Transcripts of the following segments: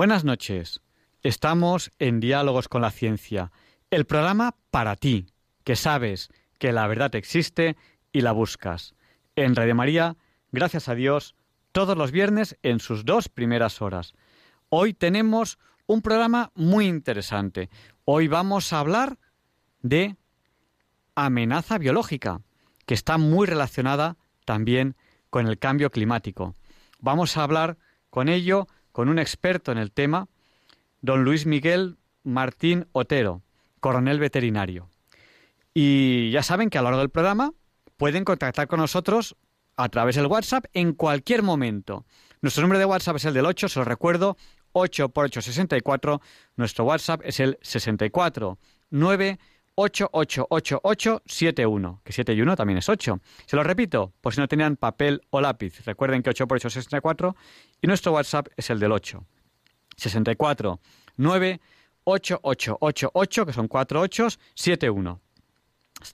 Buenas noches. Estamos en Diálogos con la Ciencia, el programa para ti, que sabes que la verdad existe y la buscas. En Radio María, gracias a Dios, todos los viernes en sus dos primeras horas. Hoy tenemos un programa muy interesante. Hoy vamos a hablar de amenaza biológica, que está muy relacionada también con el cambio climático. Vamos a hablar con ello con un experto en el tema, don Luis Miguel Martín Otero, coronel veterinario. Y ya saben que a lo largo del programa pueden contactar con nosotros a través del WhatsApp en cualquier momento. Nuestro número de WhatsApp es el del 8, se lo recuerdo, 8 por 8, 64. Nuestro WhatsApp es el 64 9 888871, que 7 y 1 también es 8. Se lo repito, por si no tenían papel o lápiz. Recuerden que 8 por 8 es 64 y nuestro WhatsApp es el del 8. 64 9 8888, que son 4 8 71.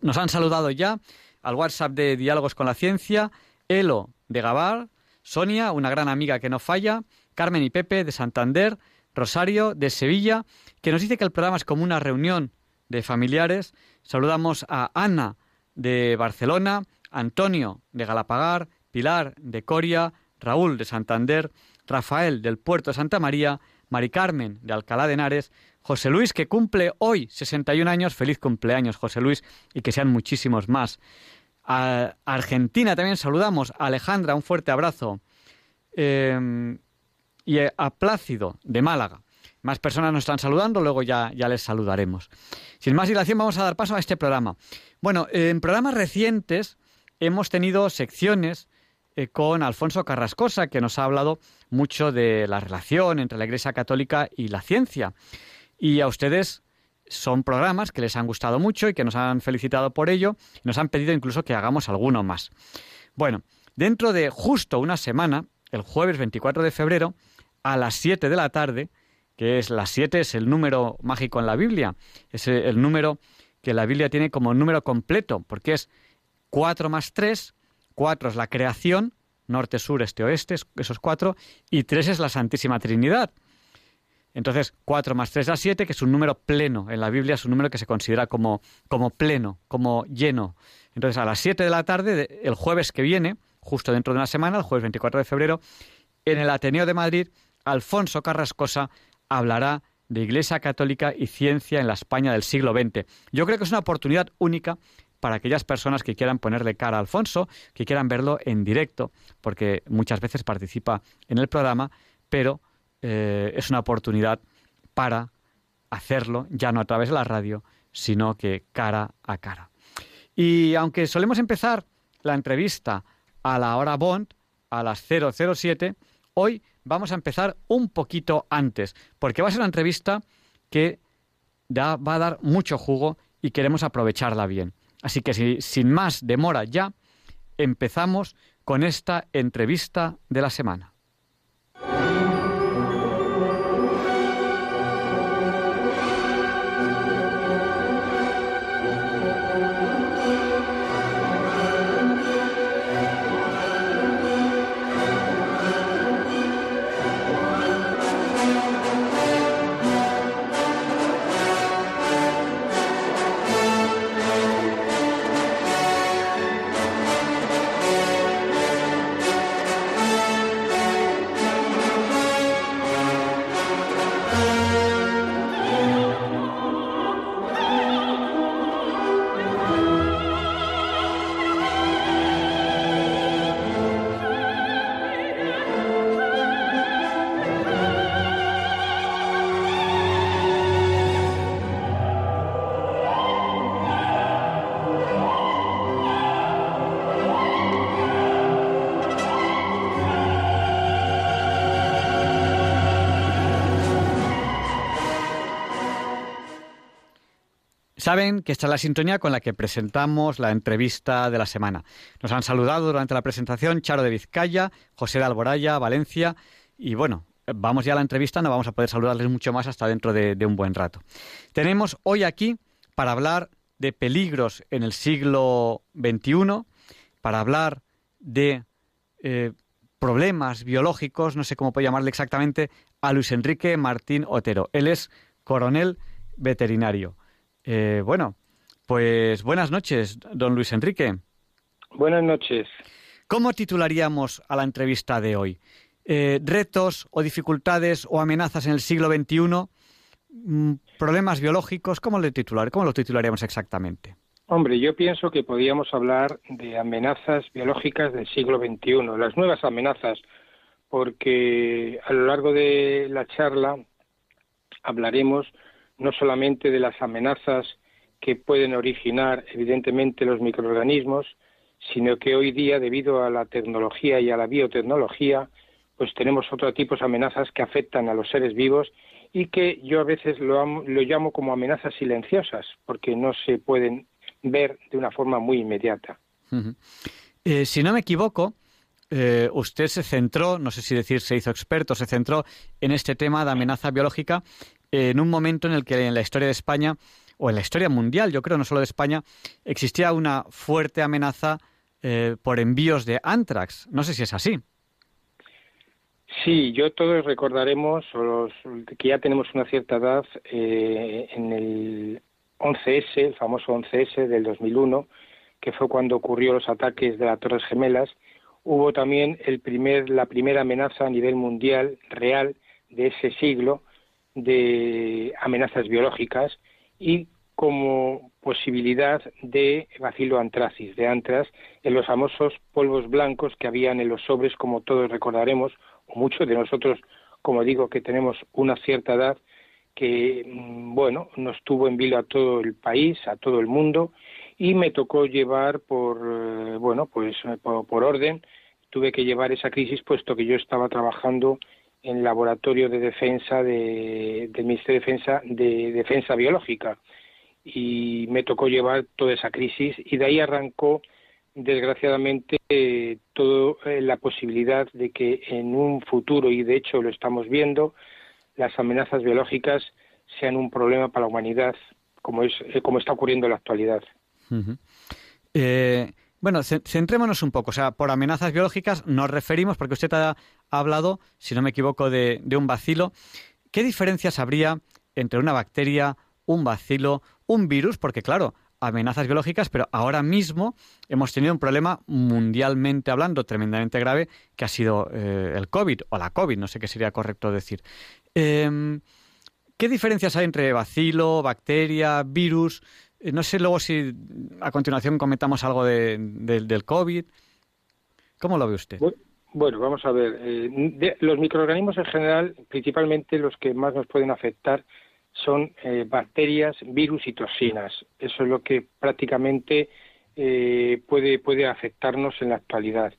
Nos han saludado ya al WhatsApp de Diálogos con la Ciencia, Elo de Gabar, Sonia, una gran amiga que no falla, Carmen y Pepe de Santander, Rosario de Sevilla, que nos dice que el programa es como una reunión de familiares. Saludamos a Ana de Barcelona, Antonio de Galapagar, Pilar de Coria, Raúl de Santander, Rafael del Puerto de Santa María, Mari Carmen de Alcalá de Henares, José Luis que cumple hoy 61 años, feliz cumpleaños José Luis y que sean muchísimos más. A Argentina también saludamos, a Alejandra, un fuerte abrazo. Eh, y a Plácido de Málaga. Más personas nos están saludando, luego ya, les saludaremos. Sin más dilación, vamos a dar paso a este programa. Bueno, en programas recientes hemos tenido secciones eh, con Alfonso Carrascosa, que nos ha hablado mucho de la relación entre la Iglesia Católica y la ciencia. Y a ustedes son programas que les han gustado mucho y que nos han felicitado por ello. Y nos han pedido incluso que hagamos alguno más. Bueno, dentro de justo una semana, el jueves 24 de febrero, a las 7 de la tarde, que es las siete, es el número mágico en la Biblia, es el número que la Biblia tiene como número completo, porque es cuatro más tres, cuatro es la creación, norte, sur, este, oeste, esos cuatro, y tres es la Santísima Trinidad. Entonces, cuatro más tres da siete, que es un número pleno. En la Biblia es un número que se considera como, como pleno, como lleno. Entonces, a las siete de la tarde, el jueves que viene, justo dentro de una semana, el jueves 24 de febrero, en el Ateneo de Madrid, Alfonso Carrascosa hablará de Iglesia Católica y ciencia en la España del siglo XX. Yo creo que es una oportunidad única para aquellas personas que quieran ponerle cara a Alfonso, que quieran verlo en directo, porque muchas veces participa en el programa, pero eh, es una oportunidad para hacerlo ya no a través de la radio, sino que cara a cara. Y aunque solemos empezar la entrevista a la hora Bond, a las 007, hoy vamos a empezar un poquito antes, porque va a ser una entrevista que va a dar mucho jugo y queremos aprovecharla bien. Así que sin más demora ya, empezamos con esta entrevista de la semana. Saben que esta es la sintonía con la que presentamos la entrevista de la semana. Nos han saludado durante la presentación Charo de Vizcaya, José de Alboraya, Valencia y bueno, vamos ya a la entrevista, no vamos a poder saludarles mucho más hasta dentro de, un buen rato. Tenemos hoy aquí para hablar de peligros en el siglo XXI, para hablar de eh, problemas biológicos, no sé cómo puedo llamarle exactamente, a Luis Enrique Martín Otero. Él es coronel veterinario. Eh, bueno, pues buenas noches, don Luis Enrique. Buenas noches. ¿Cómo titularíamos a la entrevista de hoy? Eh, ¿Retos o dificultades o amenazas en el siglo XXI? Mm, ¿Problemas biológicos? ¿Cómo, le titular, ¿Cómo lo titularíamos exactamente? Hombre, yo pienso que podríamos hablar de amenazas biológicas del siglo XXI, las nuevas amenazas, porque a lo largo de la charla hablaremos no solamente de las amenazas que pueden originar evidentemente los microorganismos, sino que hoy día, debido a la tecnología y a la biotecnología, pues tenemos otro tipo de amenazas que afectan a los seres vivos y que yo a veces lo, lo llamo como amenazas silenciosas, porque no se pueden ver de una forma muy inmediata. Eh, si no me equivoco, eh, usted se centró, no sé si decir se hizo experto, se centró en este tema de amenaza biológica en un momento en el que en la historia de España, o en la historia mundial, yo creo, no solo de España, existía una fuerte amenaza eh, por envíos de antrax. No sé si es así. Sí, yo todos recordaremos, los que ya tenemos una cierta edad, en el 11S, el famoso 11S del 2001, que fue cuando ocurrió los ataques de las Torres Gemelas, hubo también el primer, la primera amenaza a nivel mundial real de ese siglo de amenazas biológicas y como posibilidad de bacilo antracis, de antras, en los famosos polvos blancos que habían en los sobres, como todos recordaremos, o muchos de nosotros, como digo, que tenemos una cierta edad, que mm, bueno nos tuvo en vilo a todo el país, a todo el mundo y me tocó llevar por eh, bueno pues eh, por, orden. Tuve que llevar esa crisis puesto que yo estaba trabajando en laboratorio de defensa de, del Ministerio de Defensa de defensa biológica y me tocó llevar toda esa crisis y de ahí arrancó desgraciadamente eh, toda la posibilidad de que en un futuro y de hecho lo estamos viendo las amenazas biológicas sean un problema para la humanidad, como, es, eh, como está ocurriendo en la actualidad. Eh, bueno, centrémonos un poco. O sea, por amenazas biológicas nos referimos, porque usted ha, hablado, si no me equivoco, de, un bacilo. ¿Qué diferencias habría entre una bacteria, un bacilo, un virus? Porque, claro, amenazas biológicas, pero ahora mismo hemos tenido un problema mundialmente hablando tremendamente grave que ha sido eh, el COVID o la COVID, no sé qué sería correcto decir. Em, ¿Qué diferencias hay entre bacilo, bacteria, virus? Eh, no sé luego si a continuación comentamos algo de, del COVID. ¿Cómo lo ve usted? Vamos a ver. Eh, los microorganismos en general, principalmente los que más nos pueden afectar, son eh, bacterias, virus y toxinas. Eso es lo que prácticamente eh, puede, puede afectarnos en la actualidad.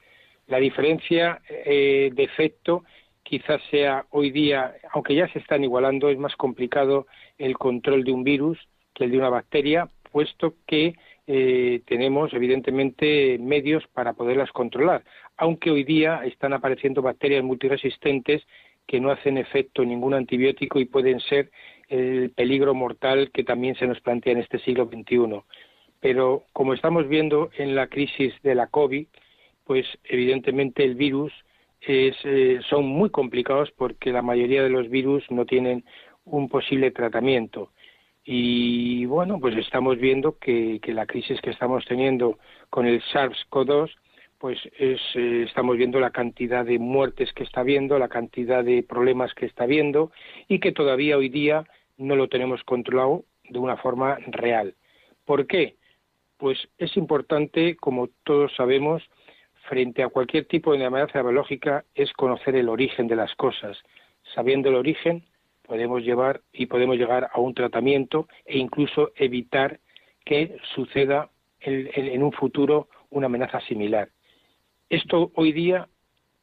La diferencia eh, de efecto quizás sea hoy día, aunque ya se están igualando, es más complicado el control de un virus que el de una bacteria, puesto que tenemos evidentemente medios para poderlas controlar, aunque hoy día están apareciendo bacterias multiresistentes que no hacen efecto ningún antibiótico y pueden ser el peligro mortal que también se nos plantea en este siglo XXI. Pero como estamos viendo en la crisis de la COVID, pues evidentemente el virus es, eh, son muy complicados porque la mayoría de los virus no tienen un posible tratamiento. Y bueno, pues estamos viendo que, la crisis que estamos teniendo con el SARS-CoV-2, pues es, eh, estamos viendo la cantidad de muertes que está habiendo, la cantidad de problemas que está habiendo y que todavía hoy día no lo tenemos controlado de una forma real. ¿Por qué? Pues es importante, como todos sabemos, frente a cualquier tipo de amenaza biológica, es conocer el origen de las cosas. Sabiendo el origen, podemos llevar y podemos llegar a un tratamiento e incluso evitar que suceda en, un futuro una amenaza similar. Esto hoy día,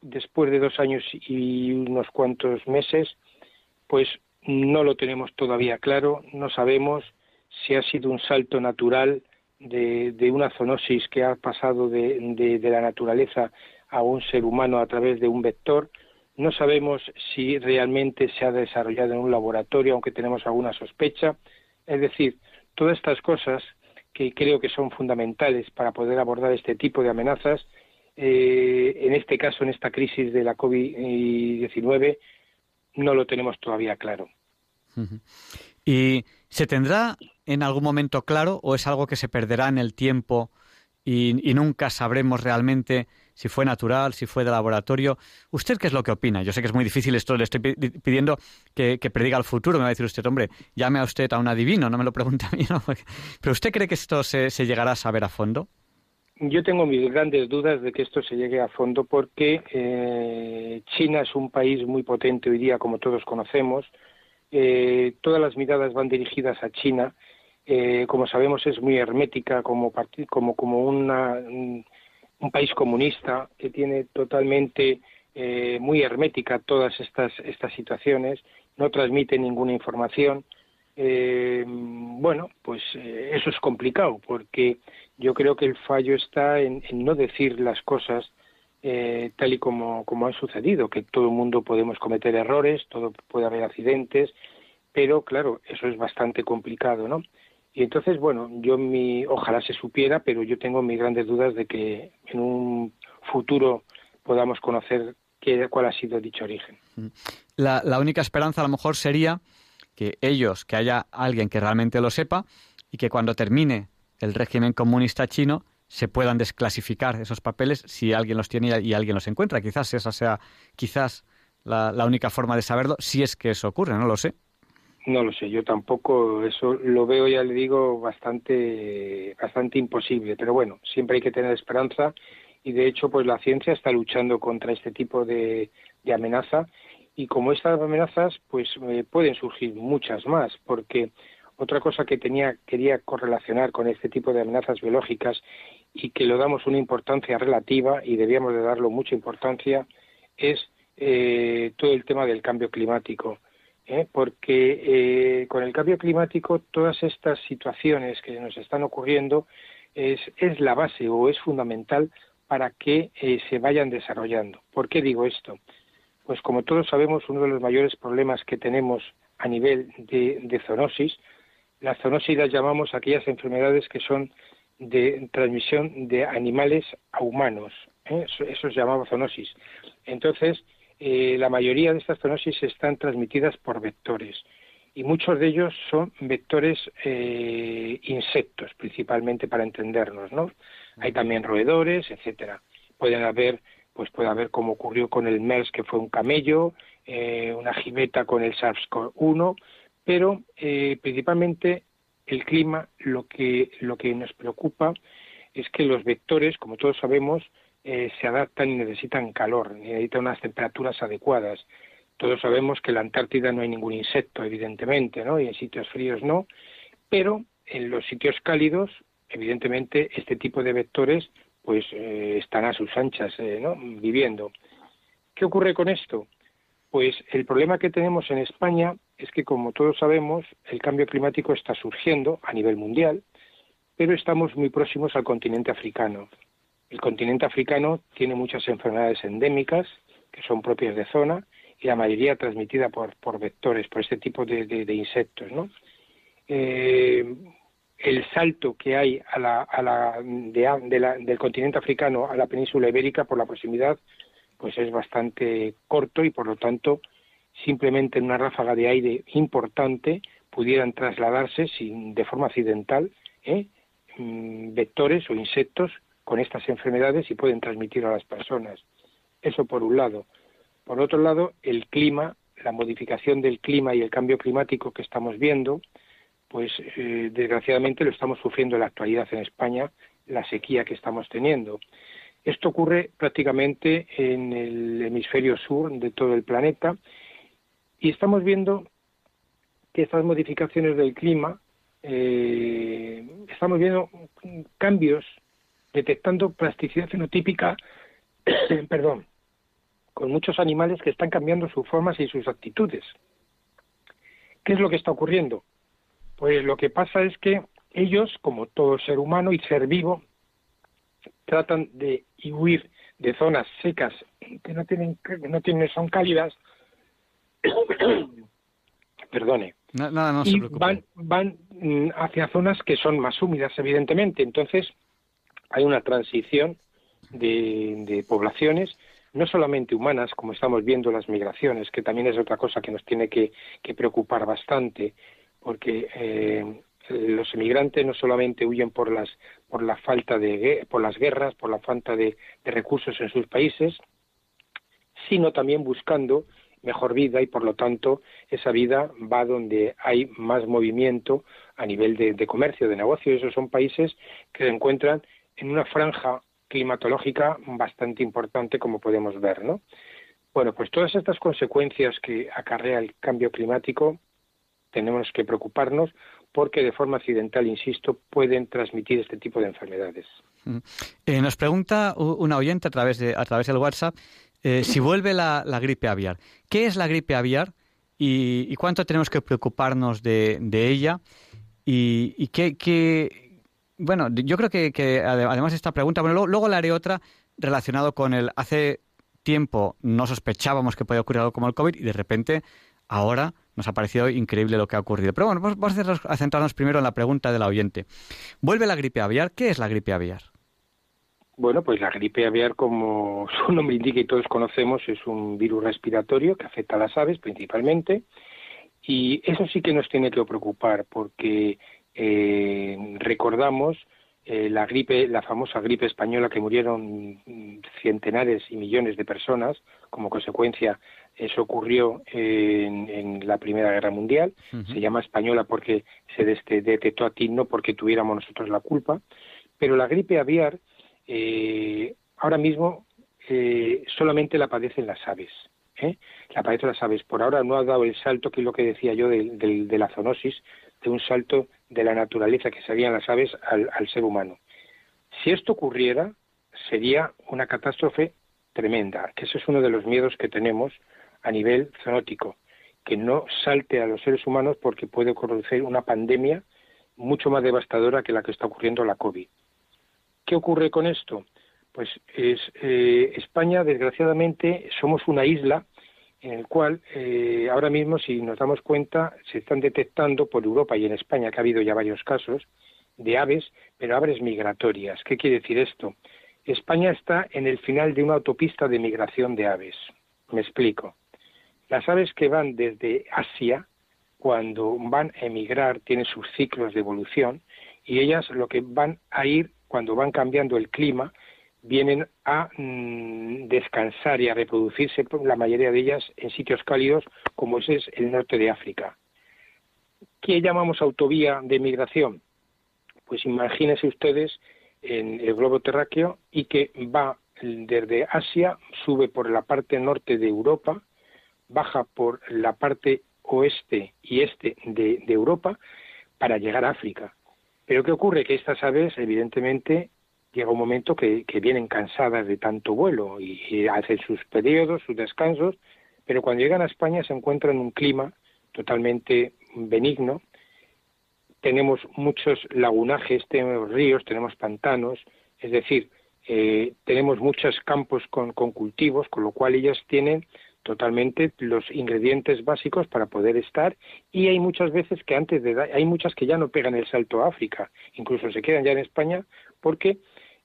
después de dos años y unos cuantos meses, pues no lo tenemos todavía claro, no sabemos si ha sido un salto natural de, una zoonosis que ha pasado de, la naturaleza a un ser humano a través de un vector, no sabemos si realmente se ha desarrollado en un laboratorio, aunque tenemos alguna sospecha. Es decir, todas estas cosas que creo que son fundamentales para poder abordar este tipo de amenazas, eh, en este caso, en esta crisis de la COVID-19, no lo tenemos todavía claro. ¿Y se tendrá en algún momento claro o es algo que se perderá en el tiempo y, nunca sabremos realmente si fue natural, si fue de laboratorio. ¿Usted qué es lo que opina? Yo sé que es muy difícil esto, le estoy pidiendo que, prediga el futuro. Me va a decir usted, hombre, llame a usted a un adivino, no me lo pregunte a mí. Pero ¿usted cree que esto se, llegará a saber a fondo? Yo tengo mis grandes dudas de que esto se llegue a fondo porque eh, China es un país muy potente hoy día, como todos conocemos. Eh, todas las miradas van dirigidas a China eh, como sabemos, es muy hermética como, como, como una, un país comunista que tiene totalmente eh, muy hermética todas estas, estas situaciones, no transmite ninguna información. Bueno, pues eso es complicado porque yo creo que el fallo está en, no decir las cosas tal y como, como han sucedido, que todo el mundo podemos cometer errores, todo puede haber accidentes, pero claro, eso es bastante complicado, ¿no? Y entonces, bueno, yo mi, ojalá se supiera, pero yo tengo mis grandes dudas de que en un futuro podamos conocer qué, cuál ha sido dicho origen. Mm. La única esperanza a lo mejor sería que ellos, que haya alguien que realmente lo sepa y que cuando termine el régimen comunista chino se puedan desclasificar esos papeles si alguien los tiene y alguien los encuentra. Quizás esa sea quizás la, única forma de saberlo, si es que eso ocurre, no lo sé. No lo sé, yo tampoco, eso lo veo, ya le digo, bastante, bastante imposible, pero bueno, siempre hay que tener esperanza y de hecho, pues la ciencia está luchando contra este tipo de, de amenaza y como estas amenazas, pues eh, pueden surgir muchas más, porque otra cosa que tenía, quería correlacionar con este tipo de amenazas biológicas y que lo damos una importancia relativa y debíamos de darlo mucha importancia es eh, todo el tema del cambio climático ¿eh? porque eh, con el cambio climático todas estas situaciones que nos están ocurriendo es, es la base o es fundamental para que se vayan desarrollando. ¿Por qué digo esto? Pues como todos sabemos, uno de los mayores problemas que tenemos a nivel de zoonosis, las zoonosis las llamamos aquellas enfermedades que son de transmisión de animales a humanos. Eso, eso se llamaba zoonosis. Entonces, eh, la mayoría de estas zoonosis están transmitidas por vectores y muchos de ellos son vectores eh, insectos, principalmente para entendernos, ¿no? Hay también roedores, etcétera. Pueden haber, pues puede haber como ocurrió con el MERS, que fue un camello, eh, una jimeta con el SARS-CoV-1, pero principalmente el clima, lo que lo que nos preocupa es que los vectores, como todos sabemos, eh, se adaptan y necesitan calor, necesitan unas temperaturas adecuadas. Todos sabemos que en la Antártida no hay ningún insecto, evidentemente, ¿no? Y en sitios fríos no, pero en los sitios cálidos, evidentemente, este tipo de vectores pues eh, están a sus anchas, eh, ¿no? Viviendo. ¿Qué ocurre con esto? Pues el problema que tenemos en España es que, como todos sabemos, el cambio climático está surgiendo a nivel mundial, pero estamos muy próximos al continente africano. El continente africano tiene muchas enfermedades endémicas que son propias de zona y la mayoría transmitida por, por vectores, por este tipo de, insectos. ¿no? Eh, el salto que hay a la, a la, del continente africano a la península ibérica por la proximidad pues es bastante corto y por lo tanto simplemente en una ráfaga de aire importante pudieran trasladarse sin, de forma accidental ¿eh? mm, vectores o insectos con estas enfermedades y pueden transmitir a las personas. Eso por un lado. Por otro lado, el clima, la modificación del clima y el cambio climático que estamos viendo, pues eh, desgraciadamente lo estamos sufriendo en la actualidad en España, la sequía que estamos teniendo. Esto ocurre prácticamente en el hemisferio sur de todo el planeta y estamos viendo que estas modificaciones del clima, eh, estamos viendo cambios detectando plasticidad fenotípica, perdón, con muchos animales que están cambiando sus formas y sus actitudes. ¿Qué es lo que está ocurriendo? Pues lo que pasa es que ellos, como todo ser humano y ser vivo, tratan de huir de zonas secas que no tienen, no tienen, son cálidas, perdone, y van, van mm, hacia zonas que son más húmedas, evidentemente. Entonces, hay una transición de, poblaciones no solamente humanas, como estamos viendo las migraciones, que también es otra cosa que nos tiene que, preocupar bastante, porque eh, los emigrantes no solamente huyen por las por la falta de por las guerras, por la falta de, recursos en sus países, sino también buscando mejor vida y por lo tanto esa vida va donde hay más movimiento a nivel de, comercio, de negocio. Esos son países que se encuentran en una franja climatológica bastante importante, como podemos ver, ¿no? Bueno, pues todas estas consecuencias que acarrea el cambio climático tenemos que preocuparnos porque de forma accidental, insisto, pueden transmitir este tipo de enfermedades. Eh, nos pregunta una oyente a través, de, a través del WhatsApp eh, si vuelve la, gripe aviar. ¿Qué es la gripe aviar y, cuánto tenemos que preocuparnos de, ella? ¿Y, qué, Bueno, yo creo que, además de esta pregunta, bueno, luego, luego le haré otra relacionado con el... Hace tiempo no sospechábamos que podía ocurrir algo como el COVID y de repente ahora nos ha parecido increíble lo que ha ocurrido. Pero bueno, vamos a centrarnos primero en la pregunta de la oyente. ¿Vuelve la gripe aviar? ¿Qué es la gripe aviar? Bueno, pues la gripe aviar, como su nombre indica y todos conocemos, es un virus respiratorio que afecta a las aves principalmente. Y eso sí que nos tiene que preocupar porque eh, recordamos eh, la gripe, la famosa gripe española que murieron centenares y millones de personas como consecuencia eso ocurrió en, la Primera Guerra Mundial. Se llama española porque se detectó aquí, no porque tuviéramos nosotros la culpa. Pero la gripe aviar, eh, ahora mismo, eh, solamente la padecen las aves. ¿eh? La padecen las aves. Por ahora no ha dado el salto, que es lo que decía yo de, la zoonosis, de un salto de la naturaleza que serían las aves al, al ser humano. Si esto ocurriera, sería una catástrofe tremenda, que ese es uno de los miedos que tenemos a nivel zoonótico, que no salte a los seres humanos porque puede ocurrir una pandemia mucho más devastadora que la que está ocurriendo la COVID. ¿Qué ocurre con esto? Pues es, eh, España, desgraciadamente, somos una isla en el cual eh, ahora mismo, si nos damos cuenta, se están detectando por Europa y en España, que ha habido ya varios casos, de aves, pero aves migratorias. ¿Qué quiere decir esto? España está en el final de una autopista de migración de aves. Me explico. Las aves que van desde Asia, cuando van a emigrar, tienen sus ciclos de evolución y ellas lo que van a ir, cuando van cambiando el clima, vienen a mm, descansar y a reproducirse, la mayoría de ellas, en sitios cálidos como ese es el norte de África. ¿Qué llamamos autovía de migración? Pues imagínense ustedes en el globo terráqueo y que va desde Asia, sube por la parte norte de Europa, baja por la parte oeste y este de, Europa para llegar a África. Pero ¿qué ocurre? Que estas aves, evidentemente, llega un momento que, vienen cansadas de tanto vuelo y, hacen sus periodos, sus descansos, pero cuando llegan a España se encuentran en un clima totalmente benigno. Tenemos muchos lagunajes, tenemos ríos, tenemos pantanos, es decir, eh, tenemos muchos campos con, con cultivos, con lo cual ellas tienen totalmente los ingredientes básicos para poder estar y hay muchas veces que antes de hay muchas que ya no pegan el salto a África, incluso se quedan ya en España porque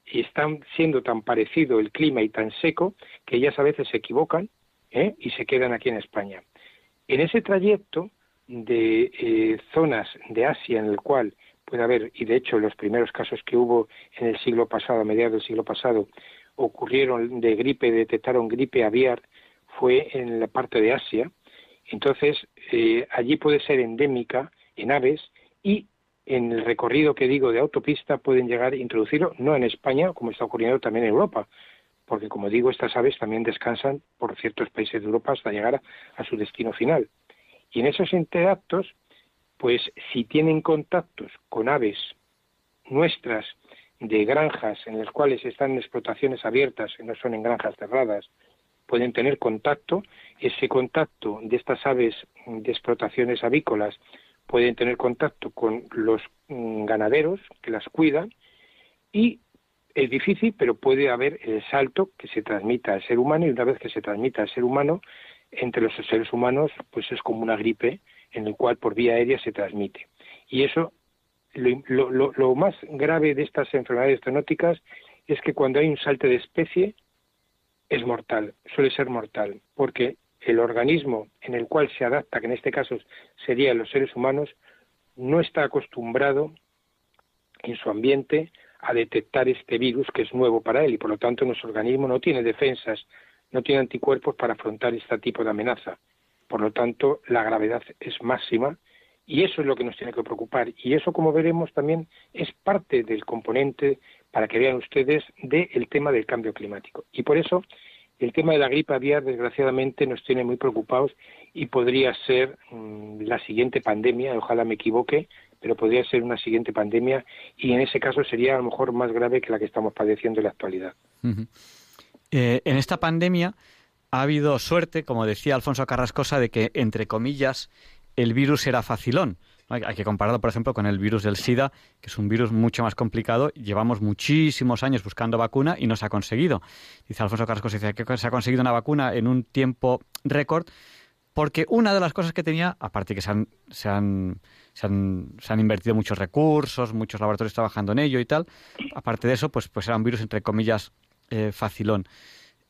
están siendo tan parecido el clima y tan seco que ellas a veces se equivocan ¿eh? y se quedan aquí en España. En ese trayecto de eh, zonas de Asia en el cual puede haber, y de hecho los primeros casos que hubo en el siglo pasado, a mediados del siglo pasado, ocurrieron de gripe, detectaron gripe aviar fue en la parte de Asia. Entonces, eh, allí puede ser endémica en aves y en el recorrido que digo de autopista pueden llegar a introducirlo, no en España, como está ocurriendo también en Europa, porque como digo, estas aves también descansan por ciertos países de Europa hasta llegar a, su destino final. Y en esos interactos, pues si tienen contactos con aves nuestras de granjas en las cuales están explotaciones abiertas, que no son en granjas cerradas, pueden tener contacto, ese contacto de estas aves de explotaciones avícolas pueden tener contacto con los mm, ganaderos que las cuidan y es difícil, pero puede haber el salto que se transmita al ser humano y una vez que se transmita al ser humano, entre los seres humanos, pues es como una gripe en el cual por vía aérea se transmite. Y eso, lo, lo más grave de estas enfermedades zoonóticas es que cuando hay un salto de especie, es mortal, suele ser mortal, porque el organismo en el cual se adapta, que en este caso serían los seres humanos, no está acostumbrado en su ambiente a detectar este virus que es nuevo para él y por lo tanto nuestro organismo no tiene defensas, no tiene anticuerpos para afrontar este tipo de amenaza. Por lo tanto, la gravedad es máxima y eso es lo que nos tiene que preocupar. Y eso, como veremos, también es parte del componente, para que vean ustedes, del tema del cambio climático. Y por eso, el tema de la gripe aviar, desgraciadamente, nos tiene muy preocupados y podría ser mm, la siguiente pandemia, ojalá me equivoque, pero podría ser una siguiente pandemia y en ese caso sería a lo mejor más grave que la que estamos padeciendo en la actualidad. Eh, en esta pandemia ha habido suerte, como decía Alfonso Carrascosa, de que, entre comillas, el virus era facilón. Hay, que compararlo, por ejemplo, con el virus del SIDA, que es un virus mucho más complicado. Llevamos muchísimos años buscando vacuna y no se ha conseguido. Dice Alfonso Carrascosa, dice que se ha conseguido una vacuna en un tiempo récord, porque una de las cosas que tenía, aparte que se han, se han, se han, invertido muchos recursos, muchos laboratorios trabajando en ello y tal, aparte de eso, pues, pues era un virus, entre comillas, eh, facilón.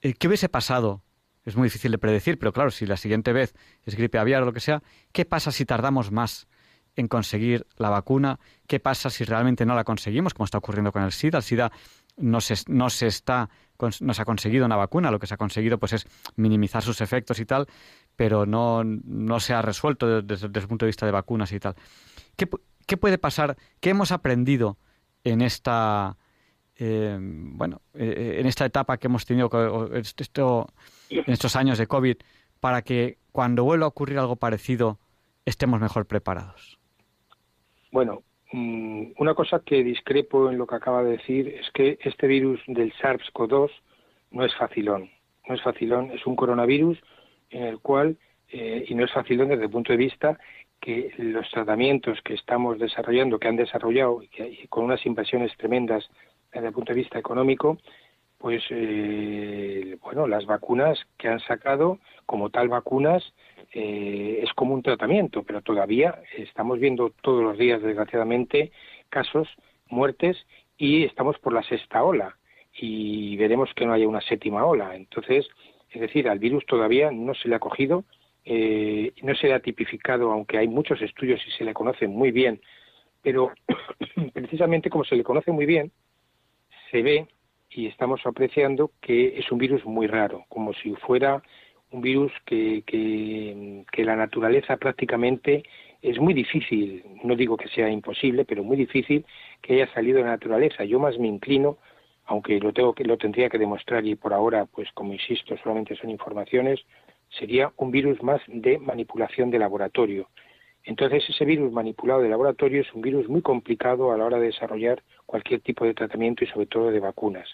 Eh, ¿Qué hubiese pasado es muy difícil de predecir, pero claro, si la siguiente vez es gripe aviar o lo que sea, ¿qué pasa si tardamos más en conseguir la vacuna? ¿Qué pasa si realmente no la conseguimos, como está ocurriendo con el SIDA? El SIDA no se, está ha conseguido una vacuna, lo que se ha conseguido pues es minimizar sus efectos y tal, pero no, no se ha resuelto desde, el punto de vista de vacunas y tal. ¿Qué, puede pasar? ¿Qué hemos aprendido en esta eh, bueno, eh, en esta etapa que hemos tenido esto, en estos años de COVID para que cuando vuelva a ocurrir algo parecido estemos mejor preparados? Bueno, mm, una cosa que discrepo en lo que acaba de decir es que este virus del SARS-CoV-2 no es facilón. No es facilón, es un coronavirus en el cual, eh, y no es facilón desde el punto de vista que los tratamientos que estamos desarrollando, que han desarrollado con unas inversiones tremendas desde el punto de vista económico, pues eh, bueno, las vacunas que han sacado como tal vacunas eh, es como un tratamiento, pero todavía estamos viendo todos los días, desgraciadamente, casos, muertes y estamos por la sexta ola y veremos que no haya una séptima ola. Entonces, es decir, al virus todavía no se le ha cogido, eh, no se le ha tipificado, aunque hay muchos estudios y se le conoce muy bien, pero precisamente como se le conoce muy bien, se ve y estamos apreciando que es un virus muy raro, como si fuera un virus que, que, la naturaleza prácticamente es muy difícil, no digo que sea imposible, pero muy difícil que haya salido de la naturaleza. Yo más me inclino, aunque lo tengo que lo tendría que demostrar y por ahora, pues como insisto, solamente son informaciones, sería un virus más de manipulación de laboratorio. Entonces, ese virus manipulado de laboratorio es un virus muy complicado a la hora de desarrollar cualquier tipo de tratamiento y sobre todo de vacunas.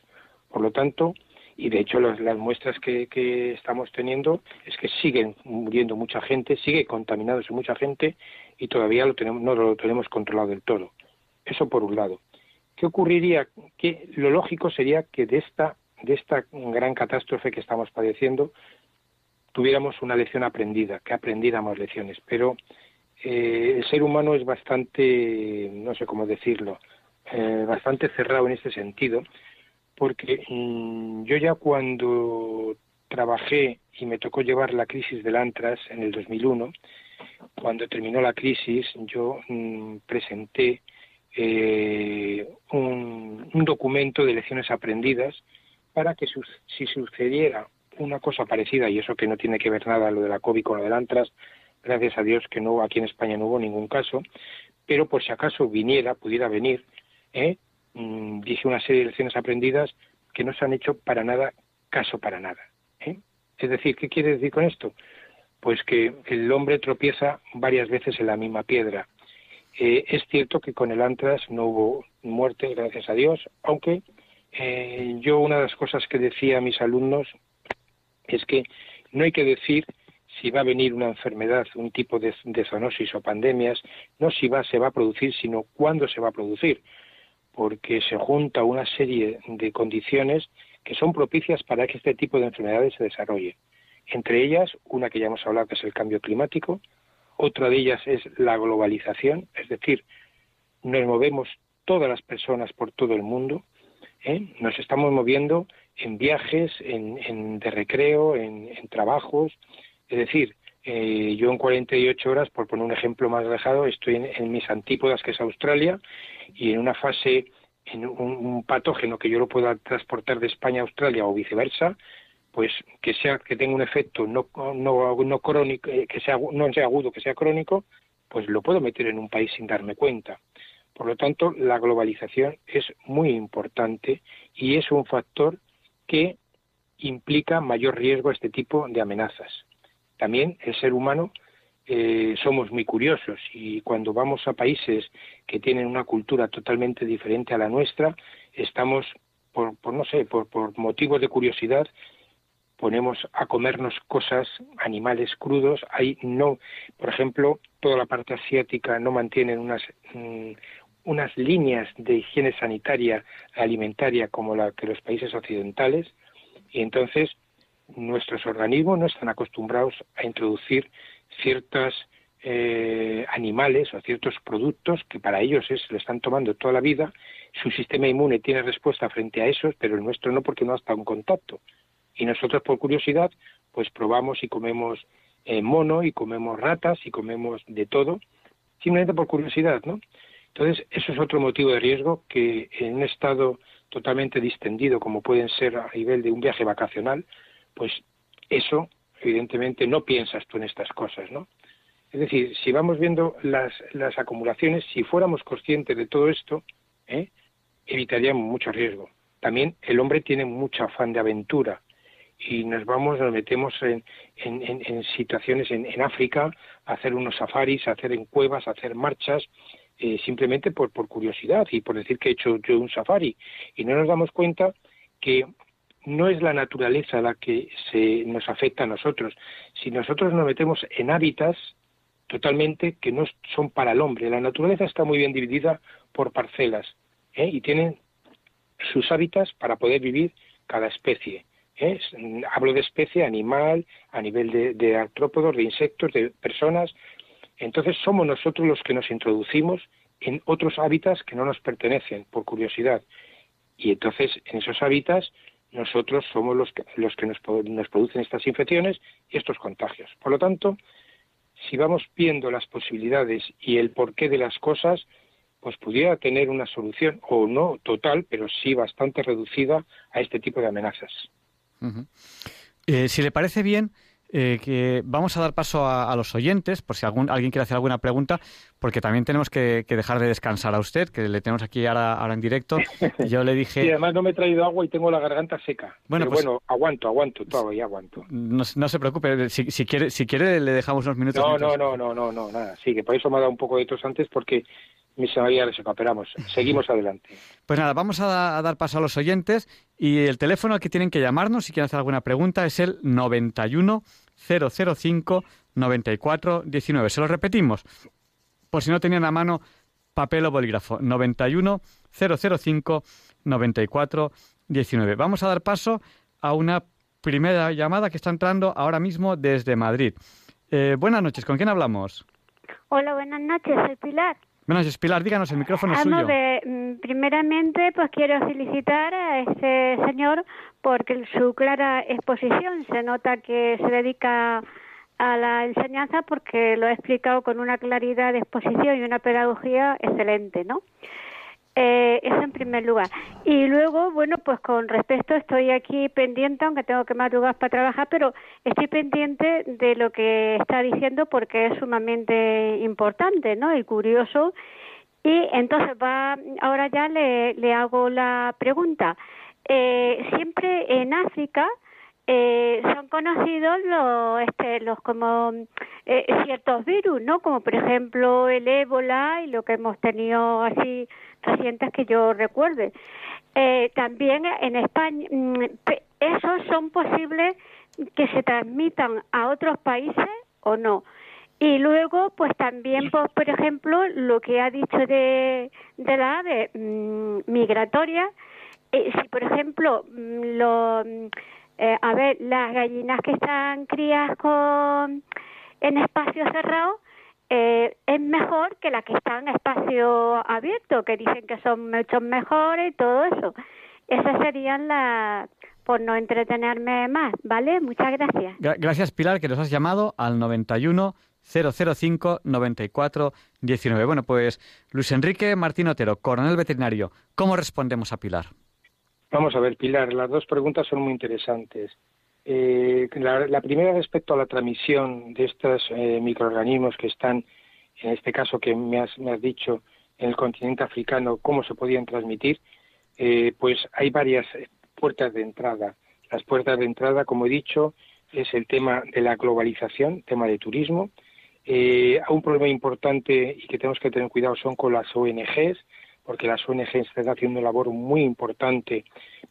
Por lo tanto, y de hecho las, muestras que, estamos teniendo es que siguen muriendo mucha gente, sigue contaminados mucha gente y todavía lo tenemos, no lo tenemos controlado del todo. Eso por un lado. ¿Qué ocurriría? Que lo lógico sería que de esta, de esta gran catástrofe que estamos padeciendo tuviéramos una lección aprendida, que aprendiéramos lecciones, pero eh, el ser humano es bastante, no sé cómo decirlo, eh, bastante cerrado en este sentido, porque mm, yo ya cuando trabajé y me tocó llevar la crisis del Antras en el 2001, cuando terminó la crisis, yo mm, presenté eh, un, documento de lecciones aprendidas para que si sucediera una cosa parecida, y eso que no tiene que ver nada lo de la COVID con lo del Antras, gracias a Dios que no aquí en España no hubo ningún caso, pero por si acaso viniera, pudiera venir, ¿eh? Mm, dije una serie de lecciones aprendidas que no se han hecho para nada caso para nada. ¿eh? Es decir, ¿qué quiere decir con esto? Pues que el hombre tropieza varias veces en la misma piedra. Eh, es cierto que con el antras no hubo muerte, gracias a Dios, aunque eh, yo una de las cosas que decía a mis alumnos es que no hay que decir si va a venir una enfermedad, un tipo de, zoonosis o pandemias, no si va, se va a producir, sino cuándo se va a producir, porque se junta una serie de condiciones que son propicias para que este tipo de enfermedades se desarrolle. Entre ellas, una que ya hemos hablado, que es el cambio climático, otra de ellas es la globalización, es decir, nos movemos todas las personas por todo el mundo, ¿eh? Nos estamos moviendo en viajes, en, de recreo, en, trabajos. Es decir, eh, yo en 48 horas, por poner un ejemplo más alejado, estoy en, mis antípodas, que es Australia, y en una fase, en un, patógeno que yo lo pueda transportar de España a Australia o viceversa, pues que sea que tenga un efecto no no no crónico eh, que sea no sea agudo que sea crónico pues lo puedo meter en un país sin darme cuenta. Por lo tanto la globalización es muy importante y es un factor que implica mayor riesgo a este tipo de amenazas también el ser humano eh, somos muy curiosos y cuando vamos a países que tienen una cultura totalmente diferente a la nuestra estamos por, por no sé por, por motivos de curiosidad ponemos a comernos cosas, animales crudos, ahí no, por ejemplo, toda la parte asiática no mantienen unas, mm, unas líneas de higiene sanitaria alimentaria como la que los países occidentales, y entonces nuestros organismos no están acostumbrados a introducir ciertos eh, animales o ciertos productos que para ellos es, lo están tomando toda la vida, su sistema inmune tiene respuesta frente a esos, pero el nuestro no porque no ha estado en contacto. Y nosotros, por curiosidad, pues probamos y comemos eh, mono y comemos ratas y comemos de todo, simplemente por curiosidad, ¿no? Entonces, eso es otro motivo de riesgo que en un estado totalmente distendido, como pueden ser a nivel de un viaje vacacional, pues eso, evidentemente, no piensas tú en estas cosas, ¿no? Es decir, si vamos viendo las, las acumulaciones, si fuéramos conscientes de todo esto, ¿eh? evitaríamos mucho riesgo. También el hombre tiene mucho afán de aventura y nos vamos, nos metemos en, en, situaciones en, África, hacer unos safaris, hacer en cuevas, a hacer marchas, eh, simplemente por, por curiosidad y por decir que he hecho yo un safari. Y no nos damos cuenta que no es la naturaleza la que se nos afecta a nosotros. Si nosotros nos metemos en hábitats totalmente que no son para el hombre, la naturaleza está muy bien dividida por parcelas ¿eh? y tienen sus hábitats para poder vivir cada especie. ¿eh? Hablo de especie animal, a nivel de, de artrópodos, de insectos, de personas. Entonces somos nosotros los que nos introducimos en otros hábitats que no nos pertenecen, por curiosidad. Y entonces en esos hábitats nosotros somos los que, los que nos, nos producen estas infecciones y estos contagios. Por lo tanto, si vamos viendo las posibilidades y el porqué de las cosas, pues pudiera tener una solución, o no total, pero sí bastante reducida a este tipo de amenazas. Eh, si le parece bien, eh, que vamos a dar paso a, los oyentes, por si algún, alguien quiere hacer alguna pregunta, porque también tenemos que, dejar de descansar a usted, que le tenemos aquí ahora, ahora en directo. Yo le dije... Sí, además no me he traído agua y tengo la garganta seca. Bueno, pues bueno, aguanto, aguanto, todavía aguanto. No, no se preocupe, si, si, quiere, si quiere le dejamos unos minutos. No, no, no, no, no, no, nada. Sí, que por eso me ha dado un poco de tos antes, porque mis se esperamos. Seguimos adelante. Pues nada, vamos a, dar paso a los oyentes y el teléfono al que tienen que llamarnos si quieren hacer alguna pregunta es el 91 005 94 19. Se lo repetimos, por si no tenían a mano papel o bolígrafo. 91 005 94 19. Vamos a dar paso a una primera llamada que está entrando ahora mismo desde Madrid. Eh, buenas noches, ¿con quién hablamos? Hola, buenas noches, soy Pilar. Noches, Pilar, díganos, el micrófono es suyo. Mm, primeramente, pues quiero felicitar a este señor porque su clara exposición se nota que se dedica a la enseñanza porque lo ha explicado con una claridad de exposición y una pedagogía excelente, ¿no? Eh, eso en primer lugar. Y luego, bueno, pues con respecto, estoy aquí pendiente, aunque tengo que madrugar para trabajar, pero estoy pendiente de lo que está diciendo porque es sumamente importante, ¿no? Y curioso. Y entonces va, ahora ya le, le hago la pregunta. Eh, siempre en África eh, son conocidos los, este, los como eh, ciertos virus, ¿no? Como por ejemplo el ébola y lo que hemos tenido así recientes que yo recuerde. Eh, también en España, mm, ¿esos son posibles que se transmitan a otros países o no? Y luego, pues también, pues, por ejemplo, lo que ha dicho de, de la ave mm, migratoria, eh, si por ejemplo, mm, lo, eh, a ver, las gallinas que están crías con, en espacios cerrados, eh, es mejor que las que están en espacio abierto, que dicen que son mucho mejores y todo eso. esas serían las, por no entretenerme más, ¿vale? Muchas gracias. gracias, Pilar, que nos has llamado al 91 005 94 19. Bueno, pues Luis Enrique Martín Otero, coronel veterinario, ¿cómo respondemos a Pilar? Vamos a ver, Pilar, las dos preguntas son muy interesantes. Eh, la, primera respecto a la transmisión de estos eh, microorganismos que están, en este caso que me has, dicho, en el continente africano, cómo se podían transmitir, eh, pues hay varias puertas de entrada. Las puertas de entrada, como he dicho, es el tema de la globalización, tema de turismo. Un problema importante y que tenemos que tener cuidado son con las ONGs, porque las ONGs están haciendo una labor muy importante,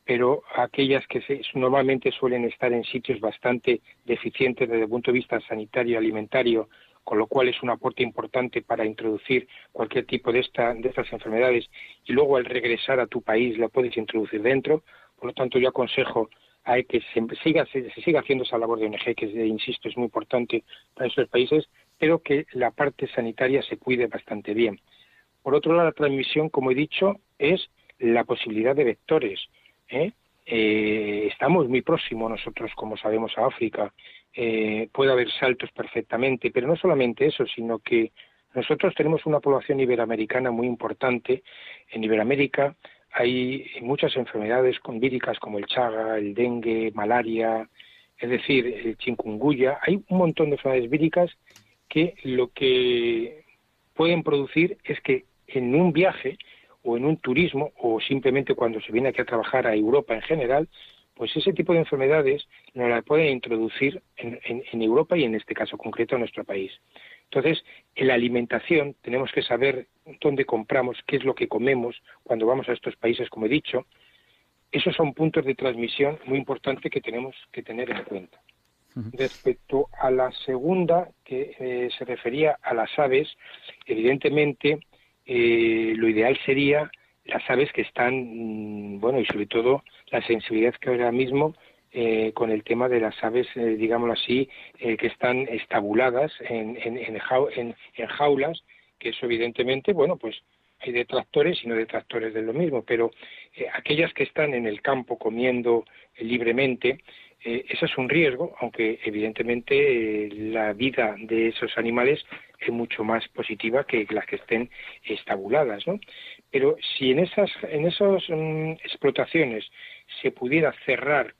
pero aquellas que normalmente suelen estar en sitios bastante deficientes desde el punto de vista sanitario y alimentario, con lo cual es un aporte importante para introducir cualquier tipo de, esta, de estas enfermedades y luego al regresar a tu país lo puedes introducir dentro. Por lo tanto, yo aconsejo a que se siga, se, siga haciendo esa labor de ONG, que, insisto, es muy importante para estos países, pero que la parte sanitaria se cuide bastante bien. Por otro lado, la transmisión, como he dicho, es la posibilidad de vectores. ¿Eh? Eh, estamos muy próximos nosotros, como sabemos, a África. Eh, puede haber saltos perfectamente, pero no solamente eso, sino que nosotros tenemos una población iberoamericana muy importante. En Iberoamérica hay muchas enfermedades víricas como el chaga, el dengue, malaria, es decir, el chikungunya. Hay un montón de enfermedades víricas que lo que pueden producir es que en un viaje o en un turismo o simplemente cuando se viene aquí a trabajar a Europa en general, pues ese tipo de enfermedades nos las pueden introducir en, Europa y en este caso concreto en nuestro país. Entonces, en la alimentación tenemos que saber dónde compramos, qué es lo que comemos cuando vamos a estos países, como he dicho. Esos son puntos de transmisión muy importantes que tenemos que tener en cuenta. Respecto a la segunda, que eh, se refería a las aves, evidentemente eh, lo ideal sería las aves que están, mm, bueno, y sobre todo la sensibilidad que ahora mismo eh, con el tema de las aves, eh, digámoslo así, eh, que están estabuladas en, en, en, jaulas, que eso evidentemente, bueno, pues hay detractores y no detractores de lo mismo, pero aquellas que están en el campo comiendo libremente, eso es un riesgo, aunque evidentemente la vida de esos animales es mucho más positiva que las que estén estabuladas, ¿no? Pero si en esas, en esas mm, explotaciones se pudiera cerrar,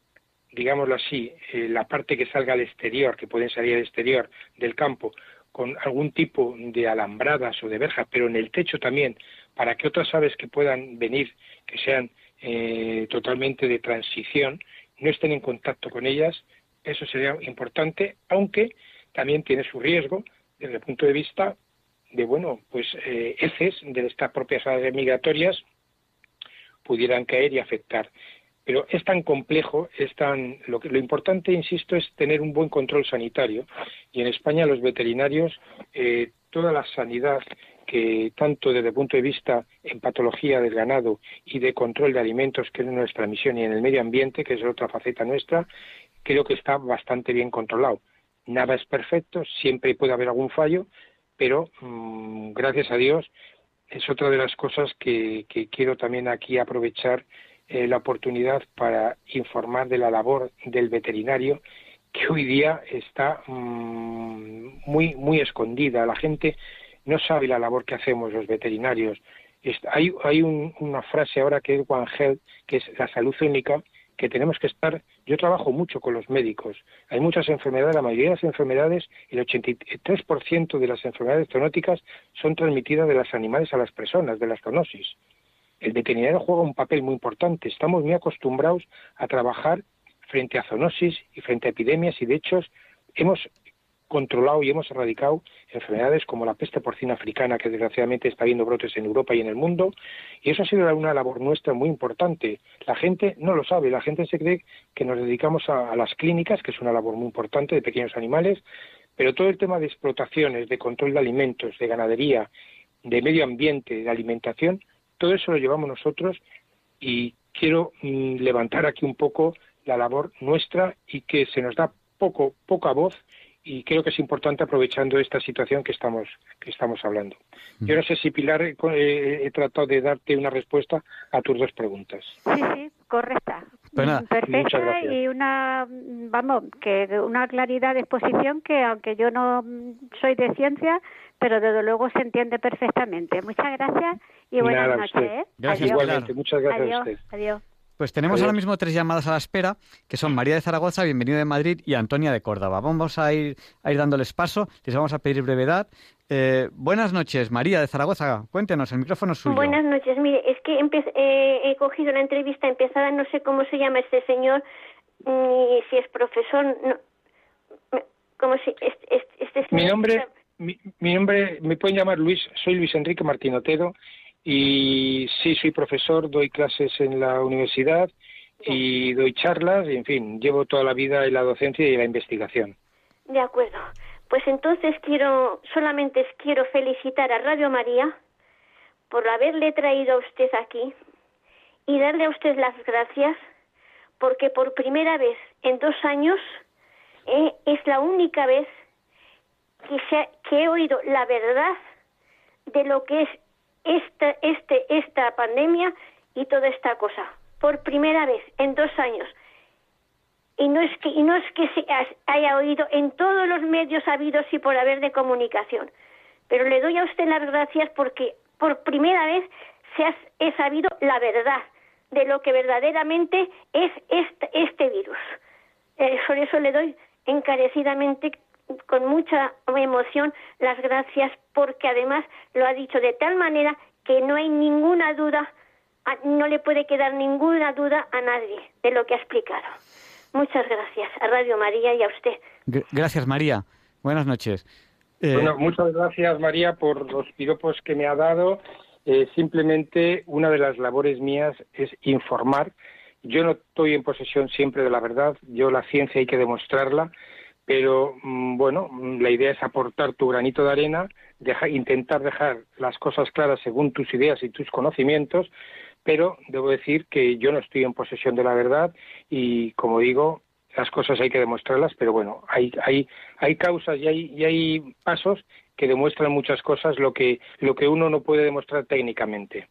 digámoslo así, eh, la parte que salga al exterior, que pueden salir al exterior del campo, con algún tipo de alambradas o de verjas, pero en el techo también, para que otras aves que puedan venir, que sean eh, totalmente de transición, no estén en contacto con ellas, eso sería importante, aunque también tiene su riesgo desde el punto de vista de, bueno, pues eh, heces de estas propias aves migratorias pudieran caer y afectar. Pero es tan complejo, es tan lo, que, lo importante, insisto, es tener un buen control sanitario. Y en España los veterinarios, eh, toda la sanidad que tanto desde el punto de vista en patología del ganado y de control de alimentos, que es nuestra misión, y en el medio ambiente, que es otra faceta nuestra, creo que está bastante bien controlado. Nada es perfecto, siempre puede haber algún fallo, pero mm, gracias a Dios es otra de las cosas que, quiero también aquí aprovechar eh, la oportunidad para informar de la labor del veterinario que hoy día está mm, muy muy escondida. La gente no sabe la labor que hacemos los veterinarios. Hay, hay una frase ahora que es One Health que es la salud única que tenemos que estar, yo trabajo mucho con los médicos, hay muchas enfermedades, la mayoría de las enfermedades, el 83% de las enfermedades zoonóticas son transmitidas de los animales a las personas, de la zoonosis. El veterinario juega un papel muy importante, estamos muy acostumbrados a trabajar frente a zoonosis y frente a epidemias y de hecho hemos controlado y hemos erradicado enfermedades como la peste porcina africana, que desgraciadamente está habiendo brotes en Europa y en el mundo, y eso ha sido una labor nuestra muy importante. La gente no lo sabe, la gente se cree que nos dedicamos a, las clínicas, que es una labor muy importante de pequeños animales, pero todo el tema de explotaciones, de control de alimentos, de ganadería, de medio ambiente, de alimentación, todo eso lo llevamos nosotros. Y quiero mm, levantar aquí un poco la labor nuestra y que se nos da poco, poca voz y creo que es importante aprovechando esta situación que estamos que estamos hablando. Yo no sé si Pilar eh, he tratado de darte una respuesta a tus dos preguntas. Sí, sí, correcta. Pues perfecta y una, vamos, que una claridad de exposición que aunque yo no soy de ciencia, pero desde luego se entiende perfectamente. Muchas gracias y buenas noches. ¿eh? Gracias igualmente. Muchas gracias a usted. Adiós. Pues tenemos ahora mismo tres llamadas a la espera, que son María de Zaragoza, Bienvenido de Madrid y Antonia de Córdoba. Vamos a ir, a ir dándoles paso, les vamos a pedir brevedad. Eh, buenas noches, María de Zaragoza, cuéntenos, el micrófono es suyo. Buenas noches, mire, es que eh, he cogido una entrevista empezada, no sé cómo se llama este señor, ni si es profesor, no, como si este, este, Mi nombre, mi, mi, nombre, me pueden llamar Luis, soy Luis Enrique Martín Otero y sí, soy profesor, doy clases en la universidad y doy charlas, y en fin, llevo toda la vida en la docencia y en la investigación. De acuerdo. Pues entonces quiero, solamente quiero felicitar a Radio María por haberle traído a usted aquí y darle a usted las gracias porque por primera vez en dos años eh, es la única vez que, se que he oído la verdad de lo que es esta, este, esta pandemia y toda esta cosa. Por primera vez en dos años. Y no es que, y no es que se haya oído en todos los medios habidos y por haber de comunicación. Pero le doy a usted las gracias porque por primera vez se ha, he sabido la verdad de lo que verdaderamente es este, este virus. Eh, por eso le doy encarecidamente con mucha emoción las gracias porque además lo ha dicho de tal manera que no hay ninguna duda, no le puede quedar ninguna duda a nadie de lo que ha explicado. Muchas gracias a Radio María y a usted. Gracias, María. Buenas noches. Eh, bueno, muchas gracias, María, por los piropos que me ha dado. Eh, simplemente una de las labores mías es informar. Yo no estoy en posesión siempre de la verdad. Yo la ciencia hay que demostrarla pero mm, bueno, mm, la idea es aportar tu granito de arena, intentar dejar las cosas claras según tus ideas y tus conocimientos, pero debo decir que yo no estoy en posesión de la verdad y, como digo, las cosas hay que demostrarlas, pero bueno, hay, hay, hay causas y hay, y hay pasos que demuestran muchas cosas lo que, lo que uno no puede demostrar técnicamente.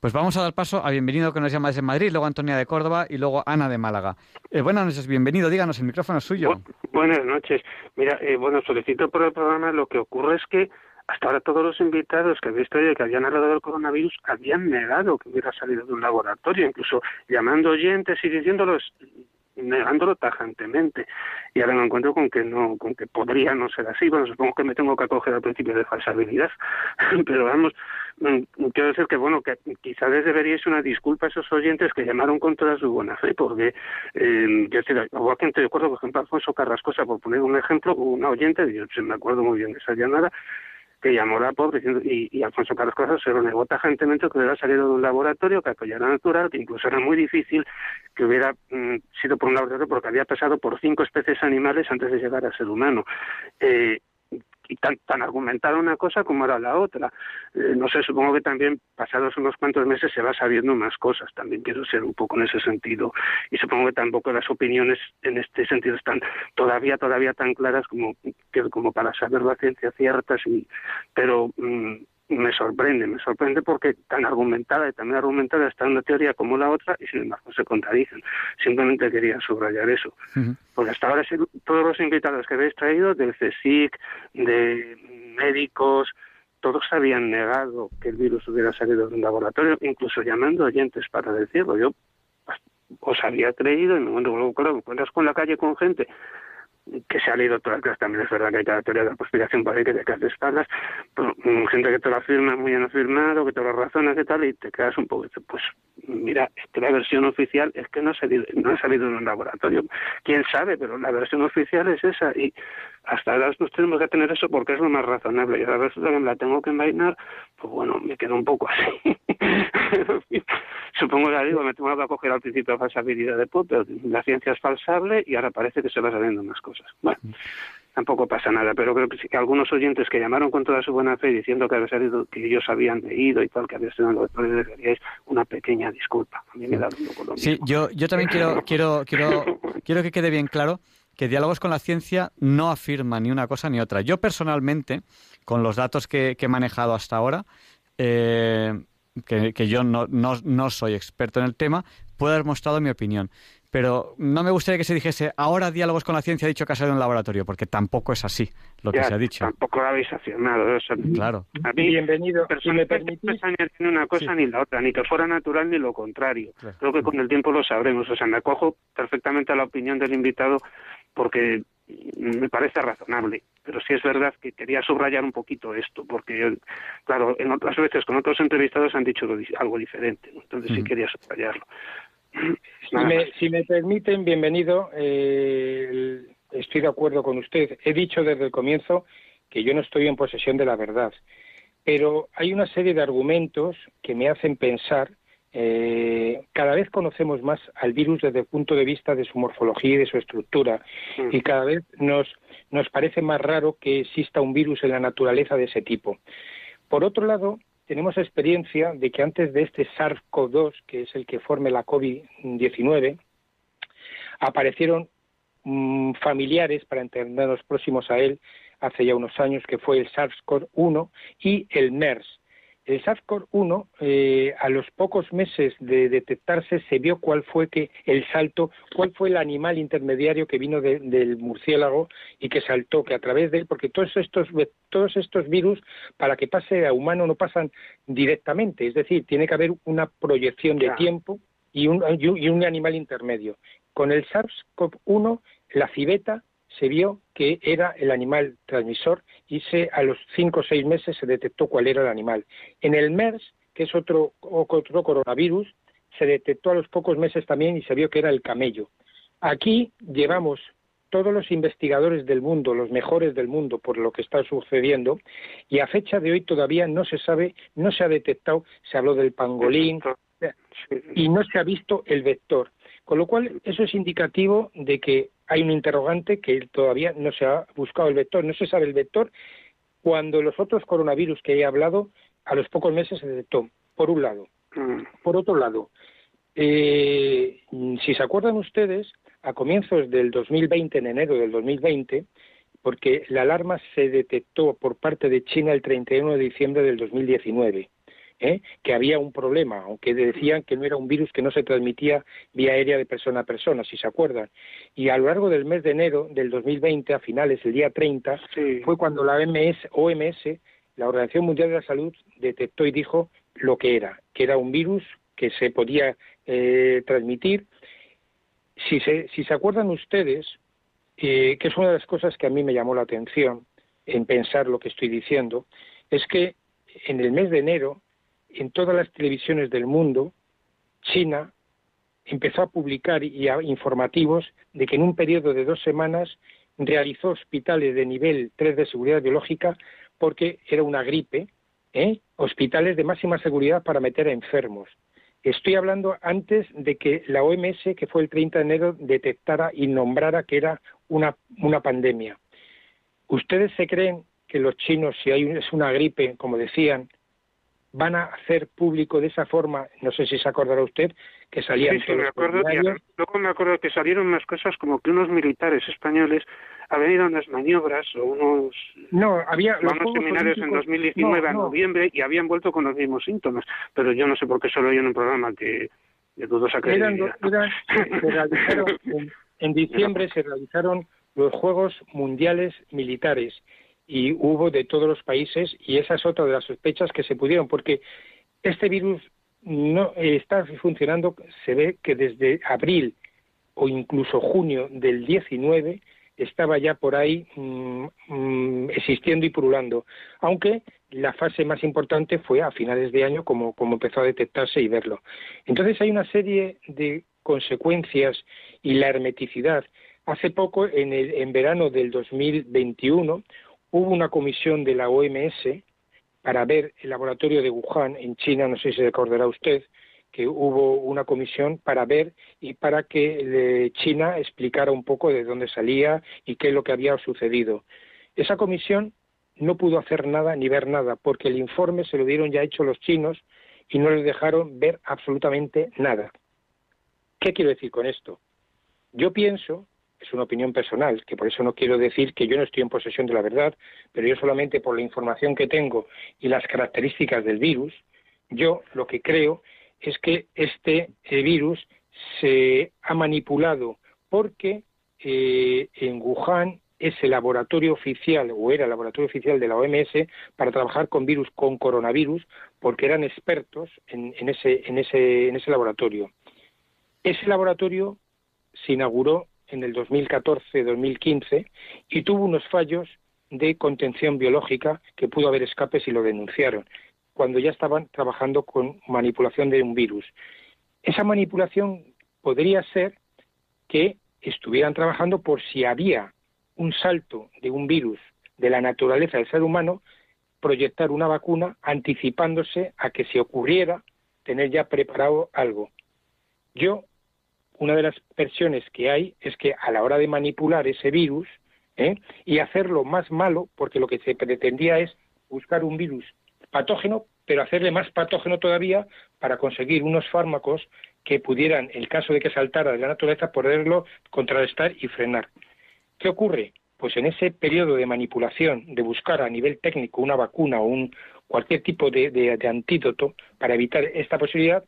Pues vamos a dar paso a Bienvenido que nos llama desde Madrid, luego Antonia de Córdoba y luego Ana de Málaga. Eh, buenas noches, bienvenido, díganos, el micrófono es suyo. buenas noches. Mira, eh, bueno, solicito por el programa, lo que ocurre es que hasta ahora todos los invitados que he visto que habían hablado del coronavirus habían negado que hubiera salido de un laboratorio, incluso llamando oyentes y diciéndolos negándolo tajantemente. Y ahora me encuentro con que no, con que podría no ser así. Bueno, supongo que me tengo que acoger al principio de falsabilidad, pero vamos, mm, quiero decir que bueno, que quizás les deberíais una disculpa a esos oyentes que llamaron con toda su buena fe, porque eh, yo estoy de acuerdo, por ejemplo, Alfonso Carrascosa, por poner un ejemplo, una oyente, yo me acuerdo muy bien de esa llamada, que llamó la pobre y, y Alfonso Carlos Casas se lo negó tajantemente que hubiera salido de un laboratorio que apoyara natural, que incluso era muy difícil que hubiera mm, sido por un laboratorio porque había pasado por cinco especies animales antes de llegar a ser humano. Eh, y tan, tan argumentada una cosa como era la otra. Eh, no sé, supongo que también pasados unos cuantos meses se va sabiendo más cosas, también quiero ser un poco en ese sentido. Y supongo que tampoco las opiniones en este sentido están todavía, todavía tan claras como, como para saber la ciencia ciertas, y, pero mm, me sorprende, me sorprende porque tan argumentada y también argumentada está una teoría como la otra y sin embargo se contradicen. Simplemente quería subrayar eso. Porque hasta ahora todos los invitados que habéis traído, del CSIC, de médicos, todos habían negado que el virus hubiera salido de un laboratorio, incluso llamando oyentes para decirlo. Yo os había creído y me encuentro, claro, encuentras con la calle con gente que se ha leído todas las también es verdad que hay cada teoría de la conspiración para que te quedas de espaldas, pero, mm, gente que te lo afirma muy bien afirmado, que te lo razona, que tal, y te quedas un poco, pues mira, es que la versión oficial es que no ha salido, no ha salido en un laboratorio. Quién sabe, pero la versión oficial es esa, y hasta ahora nos tenemos que tener eso porque es lo más razonable, y ahora resulta que me la tengo que envainar, pues bueno, me quedo un poco así. Supongo que digo, me tengo que acoger al principio de falsabilidad de Pop, pero la ciencia es falsable y ahora parece que se va sabiendo más cosas. Bueno, tampoco pasa nada, pero creo que, sí, que algunos oyentes que llamaron con toda su buena fe diciendo que había salido, que ellos habían leído y tal, que había sido en deberíais una pequeña disculpa. A mí me da un poco lo Sí, yo, yo también quiero, quiero, quiero, quiero que quede bien claro que Diálogos con la Ciencia no afirma ni una cosa ni otra. Yo personalmente, con los datos que, he manejado hasta ahora, eh, que, yo no, no, no, soy experto en el tema, puedo haber mostrado mi opinión. Pero no me gustaría que se dijese, ahora diálogos con la ciencia ha dicho que ha salido en un laboratorio, porque tampoco es así lo que se ha dicho. Tampoco lo habéis afirmado. claro. A mí, Bienvenido. Si me permitís... ni una cosa ni la otra, ni que fuera natural ni lo contrario. Creo que con el tiempo lo sabremos. O sea, me acojo perfectamente a la opinión del invitado porque me parece razonable. Pero sí es verdad que quería subrayar un poquito esto, porque, claro, en otras veces con otros entrevistados han dicho algo diferente. Entonces sí quería subrayarlo. Si me, permiten, bienvenido. Eh, estoy de acuerdo con usted. He dicho desde el comienzo que yo no estoy en posesión de la verdad, pero hay una serie de argumentos que me hacen pensar. Eh, cada vez conocemos más al virus desde el punto de vista de su morfología y de su estructura, mm. y cada vez nos, nos parece más raro que exista un virus en la naturaleza de ese tipo. Por otro lado, tenemos experiencia de que antes de este SARS-CoV-2, que es el que forme la COVID-19, aparecieron mm, familiares, para entendernos próximos a él, hace ya unos años, que fue el SARS-CoV-1 y el MERS, el SARS-CoV-1, eh, a los pocos meses de detectarse, se vio cuál fue que el salto, cuál fue el animal intermediario que vino del murciélago y que saltó, que a través de él, porque todos estos, todos estos virus, para que pase a humano, no pasan directamente, es decir, tiene que haber una proyección de tiempo y un, y un animal intermedio. Con el SARS-CoV-1, la civeta se vio que era el animal transmisor y se, a los cinco o seis meses se detectó cuál era el animal. En el MERS, que es otro, otro coronavirus, se detectó a los pocos meses también y se vio que era el camello. Aquí llevamos todos los investigadores del mundo, los mejores del mundo por lo que está sucediendo, y a fecha de hoy todavía no se sabe, no se ha detectado, se habló del pangolín, y no se ha visto el vector. Con lo cual, eso es indicativo de que hay un interrogante que todavía no se ha buscado el vector, no se sabe el vector, cuando los otros coronavirus que he hablado, a los pocos meses se detectó, por un lado. Mm. Por otro lado, eh, si se acuerdan ustedes, a comienzos del 2020, en enero del 2020, porque la alarma se detectó por parte de China el 31 de diciembre del 2019. ¿Eh? que había un problema, aunque decían que no era un virus que no se transmitía vía aérea de persona a persona, si se acuerdan. Y a lo largo del mes de enero del 2020, a finales, el día 30, fue cuando la OMS, OMS, la Organización Mundial de la Salud, detectó y dijo lo que era, que era un virus que se podía eh, transmitir. Si se, si se acuerdan ustedes, eh, que es una de las cosas que a mí me llamó la atención en pensar lo que estoy diciendo, es que en el mes de enero en todas las televisiones del mundo, China empezó a publicar y informativos de que en un periodo de dos semanas realizó hospitales de nivel 3 de seguridad biológica porque era una gripe, ¿eh? hospitales de máxima seguridad para meter a enfermos. Estoy hablando antes de que la OMS, que fue el 30 de enero, detectara y nombrara que era una, una pandemia. ¿Ustedes se creen que los chinos, si hay, es una gripe, como decían, van a hacer público de esa forma, no sé si se acordará usted, que salían sí, sí, me acuerdo, luego me acuerdo que salieron unas cosas como que unos militares españoles habían ido a unas maniobras o unos, no, había, unos seminarios en 2019 a noviembre y habían vuelto con los mismos síntomas, pero yo no sé por qué solo hay en un programa que de dudosa credibilidad. en, en diciembre se realizaron los Juegos Mundiales Militares y hubo de todos los países y esa es otra de las sospechas que se pudieron porque este virus no está funcionando se ve que desde abril o incluso junio del 19 estaba ya por ahí mm, mm, existiendo y purulando aunque la fase más importante fue a finales de año como, como empezó a detectarse y verlo. Entonces hay una serie de consecuencias y la hermeticidad. Hace poco en el en verano del 2021 hubo una comisión de la OMS para ver el laboratorio de Wuhan en China, no sé si recordará usted, que hubo una comisión para ver y para que China explicara un poco de dónde salía y qué es lo que había sucedido. Esa comisión no pudo hacer nada ni ver nada, porque el informe se lo dieron ya hecho los chinos y no les dejaron ver absolutamente nada. ¿Qué quiero decir con esto? Yo pienso es una opinión personal, que por eso no quiero decir que yo no estoy en posesión de la verdad, pero yo solamente por la información que tengo y las características del virus, yo lo que creo es que este eh, virus se ha manipulado porque eh, en Wuhan es el laboratorio oficial o era el laboratorio oficial de la OMS para trabajar con virus, con coronavirus, porque eran expertos en, ese, en, ese, en ese laboratorio. Ese laboratorio se inauguró en el 2014-2015 y tuvo unos fallos de contención biológica que pudo haber escapes y lo denunciaron cuando ya estaban trabajando con manipulación de un virus. Esa manipulación podría ser que estuvieran trabajando por si había un salto de un virus de la naturaleza del ser humano, proyectar una vacuna anticipándose a que si ocurriera, tener ya preparado algo. Yo, una de las versiones que hay es que a la hora de manipular ese virus ¿eh? y hacerlo más malo, porque lo que se pretendía es buscar un virus patógeno, pero hacerle más patógeno todavía para conseguir unos fármacos que pudieran, en el caso de que saltara de la naturaleza, poderlo contrarrestar y frenar. ¿Qué ocurre? Pues en ese periodo de manipulación, de buscar a nivel técnico una vacuna o un, cualquier tipo de, antídoto para evitar esta posibilidad,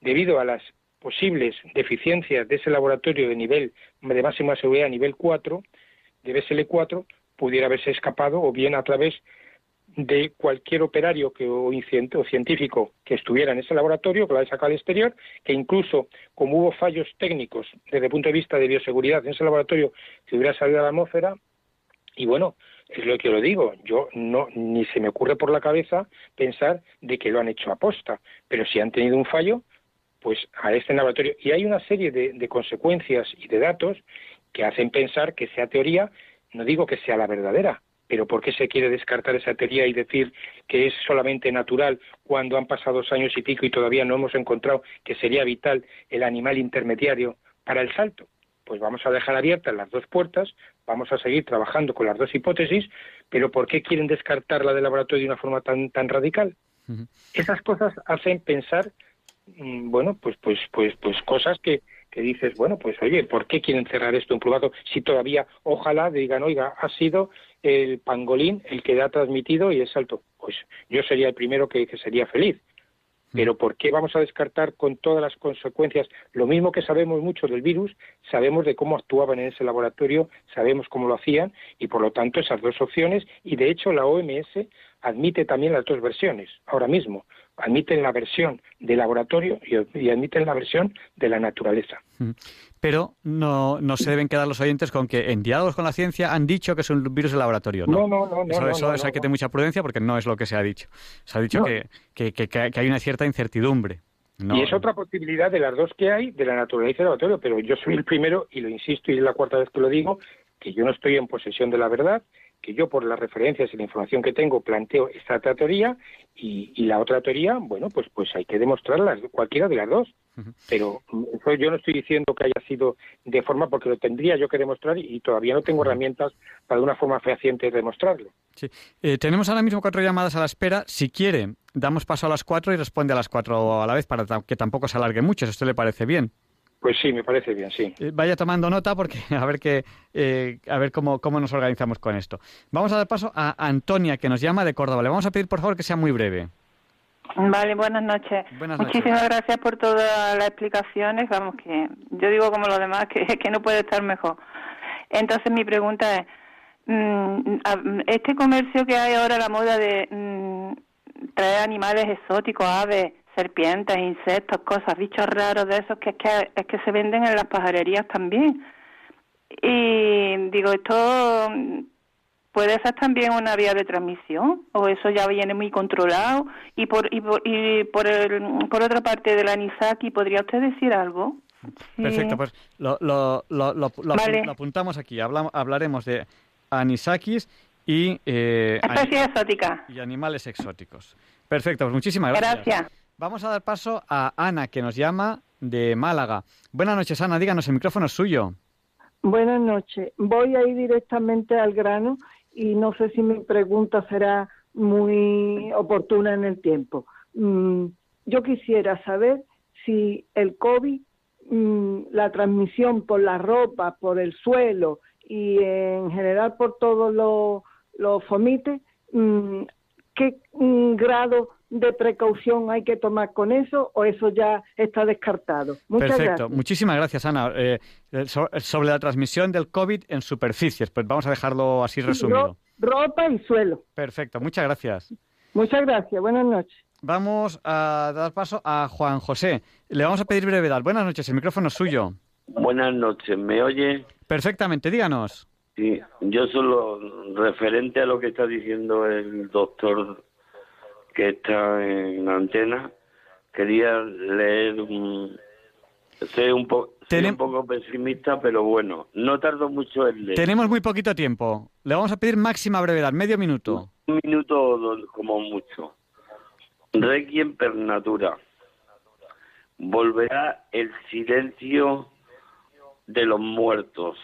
debido a las posibles deficiencias de ese laboratorio de nivel de máxima seguridad nivel 4, de BSL4, pudiera haberse escapado o bien a través de cualquier operario que, o, o científico que estuviera en ese laboratorio, que lo haya sacado al exterior, que incluso como hubo fallos técnicos desde el punto de vista de bioseguridad en ese laboratorio, que hubiera salido a la atmósfera, y bueno, es lo que lo digo, yo no ni se me ocurre por la cabeza pensar de que lo han hecho a posta, pero si han tenido un fallo, pues a este laboratorio. Y hay una serie de, de consecuencias y de datos que hacen pensar que esa teoría, no digo que sea la verdadera, pero ¿por qué se quiere descartar esa teoría y decir que es solamente natural cuando han pasado dos años y pico y todavía no hemos encontrado que sería vital el animal intermediario para el salto? Pues vamos a dejar abiertas las dos puertas, vamos a seguir trabajando con las dos hipótesis, pero ¿por qué quieren descartar la del laboratorio de una forma tan, tan radical? Esas cosas hacen pensar, bueno, pues, pues, pues, pues cosas que, que dices, bueno, pues oye, ¿por qué quieren cerrar esto en privado si todavía, ojalá digan, oiga, ha sido el pangolín el que ha transmitido y es alto? Pues yo sería el primero que, sería feliz. Mm. Pero ¿por qué vamos a descartar con todas las consecuencias? Lo mismo que sabemos mucho del virus, sabemos de cómo actuaban en ese laboratorio, sabemos cómo lo hacían y por lo tanto esas dos opciones y de hecho la OMS admite también las dos versiones ahora mismo admiten la versión de laboratorio y, admiten la versión de la naturaleza. Pero no, no se deben quedar los oyentes con que en diálogos con la ciencia han dicho que es un virus de laboratorio. No, no, no. no, eso, eso, hay que tener mucha prudencia porque no es lo que se ha dicho. Se ha dicho que, que, que, hay una cierta incertidumbre. y es otra posibilidad de las dos que hay, de la naturaleza y el laboratorio, pero yo soy el primero, y lo insisto, y es la cuarta vez que lo digo, que yo no estoy en posesión de la verdad, que yo por las referencias y la información que tengo planteo esta teoría y, la otra teoría, bueno, pues pues hay que demostrarla, cualquiera de las dos. Pero yo no estoy diciendo que haya sido de forma porque lo tendría yo que demostrar y, todavía no tengo herramientas para de una forma fehaciente demostrarlo. Sí. Eh, tenemos ahora mismo cuatro llamadas a la espera. Si quiere, damos paso a las cuatro y responde a las cuatro a la vez para que tampoco se alargue mucho, si a usted le parece bien. Pues sí, me parece bien, sí. Eh, vaya tomando nota porque a ver qué, eh, a ver cómo, cómo nos organizamos con esto. Vamos a dar paso a Antonia, que nos llama de Córdoba. Le vamos a pedir, por favor, que sea muy breve. Vale, buenas noches. Muchísimas gracias por todas las explicaciones. Vamos, que yo digo como los demás que, que no puede estar mejor. Entonces mi pregunta es, mm, este comercio que hay ahora, la moda de mm, traer animales exóticos, aves, serpientes, insectos, cosas, bichos raros de esos que es que, es que se venden en las pajarerías también. Y digo, esto puede ser también una vía de transmisión o eso ya viene muy controlado. Y por y por, y por, el, por otra parte de la Anisaki podría usted decir algo perfecto pues lo, lo, lo, lo, apuntamos aquí. Hablamos, hablaremos de anisakis y eh, exótica y animales exóticos. Perfecto pues muchísimas gracias. Gracias Vamos a dar paso a Ana, que nos llama de Málaga. Buenas noches, Ana. Díganos, el micrófono es suyo. Buenas noches. Voy a ir directamente al grano y no sé si mi pregunta será muy oportuna en el tiempo. Mm, yo quisiera saber si el COVID, mm, la transmisión por la ropa, por el suelo y en general por todos los, los fomites, mm, qué mm, grado de precaución hay que tomar con eso o eso ya está descartado. Muchas Perfecto. Muchísimas gracias, Ana. Eh, eh, sobre la transmisión del COVID en superficies, pues vamos a dejarlo así resumido. ropa y suelo. Perfecto. Muchas gracias. Muchas gracias. Buenas noches. Vamos a dar paso a Juan José. Le vamos a pedir brevedad. Buenas noches. El micrófono es suyo. Buenas noches. ¿Me oye? Perfectamente. Díganos. Sí, yo solo referente a lo que está diciendo el doctor que está en la antena, quería leer un... Soy un, un poco pesimista, pero bueno, no tardo mucho en leer. Tenemos muy poquito tiempo. Le vamos a pedir máxima brevedad, medio minuto. Un minuto como mucho. Requiem per natura. Volverá el silencio de los muertos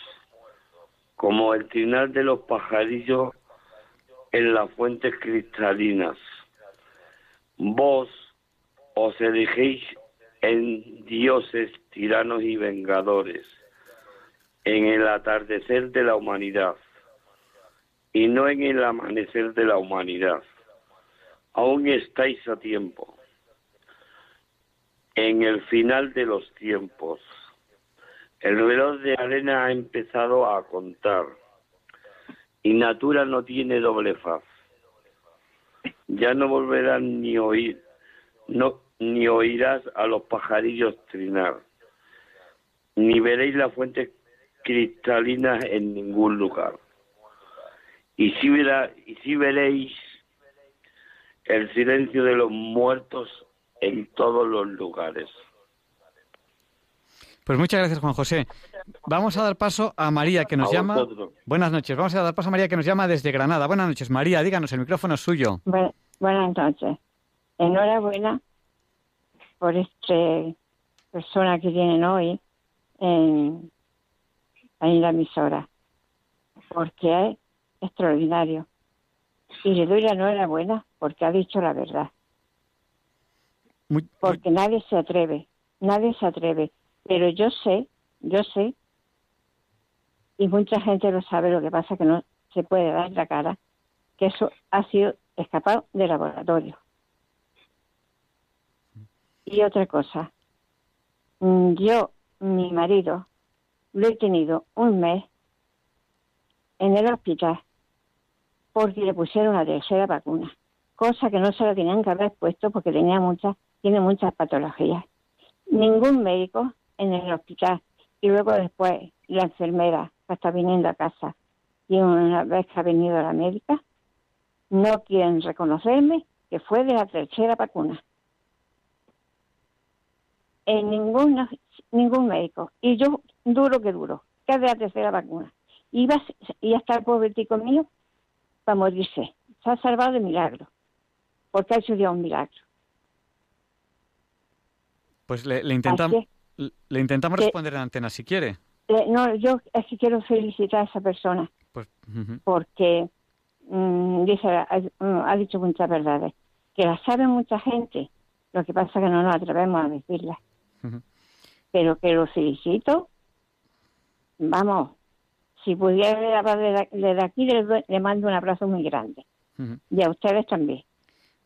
como el trinar de los pajarillos en las fuentes cristalinas. Vos os elegéis en dioses, tiranos y vengadores, en el atardecer de la humanidad, y no en el amanecer de la humanidad. Aún estáis a tiempo, en el final de los tiempos el reloj de arena ha empezado a contar y Natura no tiene doble faz. Ya no volverán ni oír, no, ni oirás a los pajarillos trinar, ni veréis las fuentes cristalinas en ningún lugar. Y si, verá, y si veréis el silencio de los muertos en todos los lugares. Pues muchas gracias, Juan José. Vamos a dar paso a María, que nos llama. Buenas noches. Vamos a dar paso a María, que nos llama desde Granada. Buenas noches, María. Díganos, el micrófono es suyo. buenas noches. Enhorabuena por esta persona que tienen hoy en, en la emisora, porque es extraordinario. Y le doy la enhorabuena porque ha dicho la verdad. porque nadie se atreve, nadie se atreve. Pero yo sé, yo sé, y mucha gente lo sabe, lo que pasa que no se puede dar la cara, que eso ha sido escapado de laboratorio. Y otra cosa, mm, yo, mi marido, lo he tenido un mes en el hospital porque le pusieron una tercera vacuna, cosa que no se la tenían que haber puesto porque tenía muchas, tiene muchas patologías. Ningún médico en el hospital y luego después la enfermera que está viniendo a casa y una vez que ha venido la médica no quieren reconocerme que fue de la tercera vacuna. En ningún, ningún médico. Y yo duro que duro, que es de la tercera vacuna. Va, y hasta el pobretico mío va a morirse. Se ha salvado de milagro, porque ha hecho ya un milagro. Pues le, le intentamos... Le intentamos responder en antena si quiere. no, yo es que quiero felicitar a esa persona. Pues, porque mm, dice, mm, ha, dicho muchas verdades. Que la sabe mucha gente. Lo que pasa es que no nos atrevemos a decirlas. Pero que lo felicito. Vamos, si pudiera desde aquí, le, le, mando un abrazo muy grande. Y a ustedes también.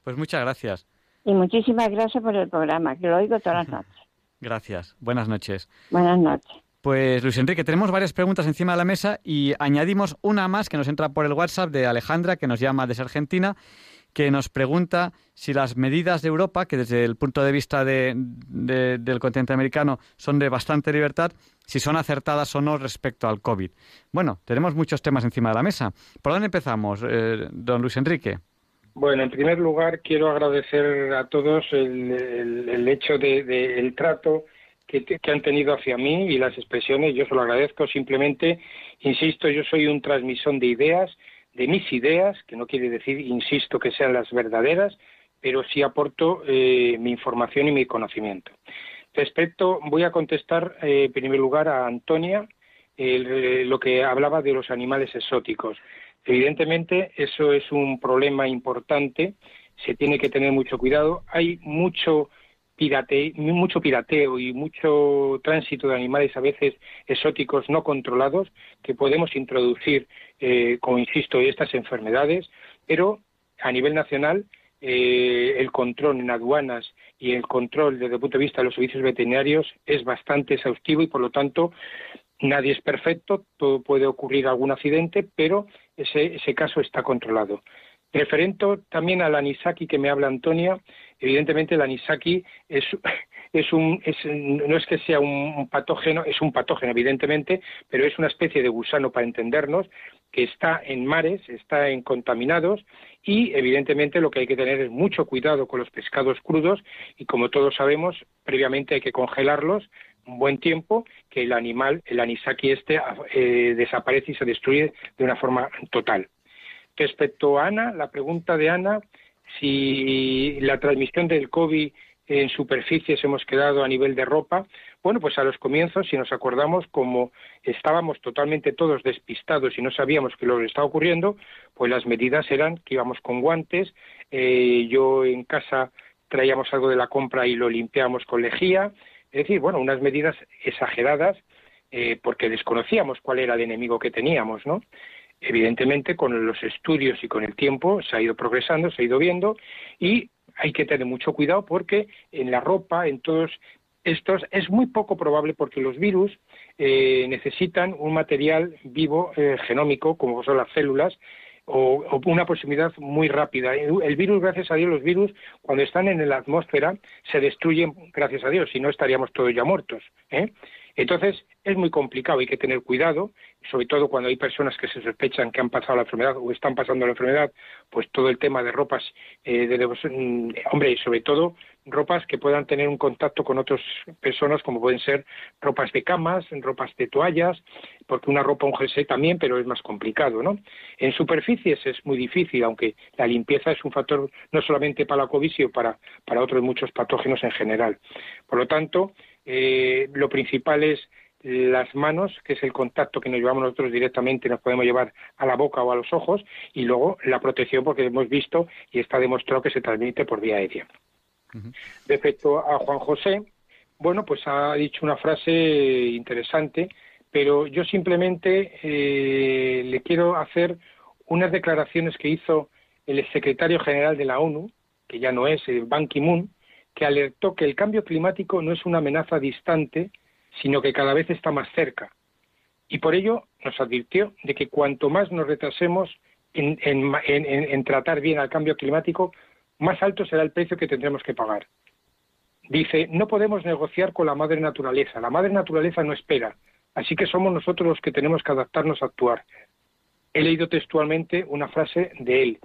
Pues muchas gracias. Y muchísimas gracias por el programa, que lo oigo todas las noches. Gracias. Buenas noches. Buenas noches. Pues Luis Enrique, tenemos varias preguntas encima de la mesa y añadimos una más que nos entra por el WhatsApp de Alejandra, que nos llama desde Argentina, que nos pregunta si las medidas de Europa, que desde el punto de vista de, del continente americano son de bastante libertad, si son acertadas o no respecto al COVID. Bueno, tenemos muchos temas encima de la mesa. ¿Por dónde empezamos, eh, don Luis Enrique? Bueno, en primer lugar quiero agradecer a todos el, hecho de, el trato que, han tenido hacia mí y las expresiones. Yo se lo agradezco. Simplemente, insisto, yo soy un transmisón de ideas, de mis ideas, que no quiere decir, insisto, que sean las verdaderas, pero sí aporto eh, mi información y mi conocimiento. Respecto, voy a contestar eh, en primer lugar a Antonia eh, lo que hablaba de los animales exóticos. Evidentemente, eso es un problema importante, se tiene que tener mucho cuidado. Hay mucho, mucho pirateo y mucho tránsito de animales a veces exóticos no controlados que podemos introducir, eh, como insisto, estas enfermedades, pero a nivel nacional eh, el control en aduanas y el control desde el punto de vista de los servicios veterinarios es bastante exhaustivo y por lo tanto nadie es perfecto, todo puede ocurrir algún accidente, pero ese, ese caso está controlado. Referente también al anisaki que me habla Antonia, evidentemente el anisaki es, es un, es, no es que sea un patógeno, es un patógeno evidentemente, pero es una especie de gusano para entendernos que está en mares, está en contaminados y evidentemente lo que hay que tener es mucho cuidado con los pescados crudos y como todos sabemos previamente hay que congelarlos un buen tiempo que el animal, el anisaki este, eh, desaparece y se destruye de una forma total. Respecto a Ana, la pregunta de Ana, si la transmisión del COVID en superficies hemos quedado a nivel de ropa, bueno, pues a los comienzos, si nos acordamos, como estábamos totalmente todos despistados y no sabíamos qué lo que estaba ocurriendo, pues las medidas eran que íbamos con guantes, eh, yo en casa traíamos algo de la compra y lo limpiábamos con lejía, es decir, bueno, unas medidas exageradas eh, porque desconocíamos cuál era el enemigo que teníamos, ¿no? Evidentemente, con los estudios y con el tiempo se ha ido progresando, se ha ido viendo y hay que tener mucho cuidado porque en la ropa, en todos estos, es muy poco probable porque los virus eh, necesitan un material vivo eh, genómico, como son las células, o, una posibilidad muy rápida. El virus, gracias a Dios, los virus, cuando están en la atmósfera, se destruyen, gracias a Dios, si no estaríamos todos ya muertos. ¿eh? Entonces, es muy complicado, hay que tener cuidado, sobre todo cuando hay personas que se sospechan que han pasado la enfermedad o están pasando la enfermedad, pues todo el tema de ropas, eh, de, mm, hombre, y sobre todo ropas que puedan tener un contacto con otras personas, como pueden ser ropas de camas, ropas de toallas, porque una ropa, un jersey también, pero es más complicado, ¿no? En superficies es muy difícil, aunque la limpieza es un factor no solamente para la COVID, sino para, para otros muchos patógenos en general. Por lo tanto, eh, lo principal es las manos, que es el contacto que nos llevamos nosotros directamente, nos podemos llevar a la boca o a los ojos, y luego la protección, porque hemos visto y está demostrado que se transmite por vía aérea. Respecto a Juan José, bueno, pues ha dicho una frase interesante, pero yo simplemente eh, le quiero hacer unas declaraciones que hizo el secretario general de la ONU, que ya no es, el Ban Ki-moon, que alertó que el cambio climático no es una amenaza distante, sino que cada vez está más cerca. Y por ello nos advirtió de que cuanto más nos retrasemos en, tratar bien al cambio climático, más alto será el precio que tendremos que pagar. Dice, no podemos negociar con la madre naturaleza. La madre naturaleza no espera. Así que somos nosotros los que tenemos que adaptarnos a actuar. He leído textualmente una frase de él.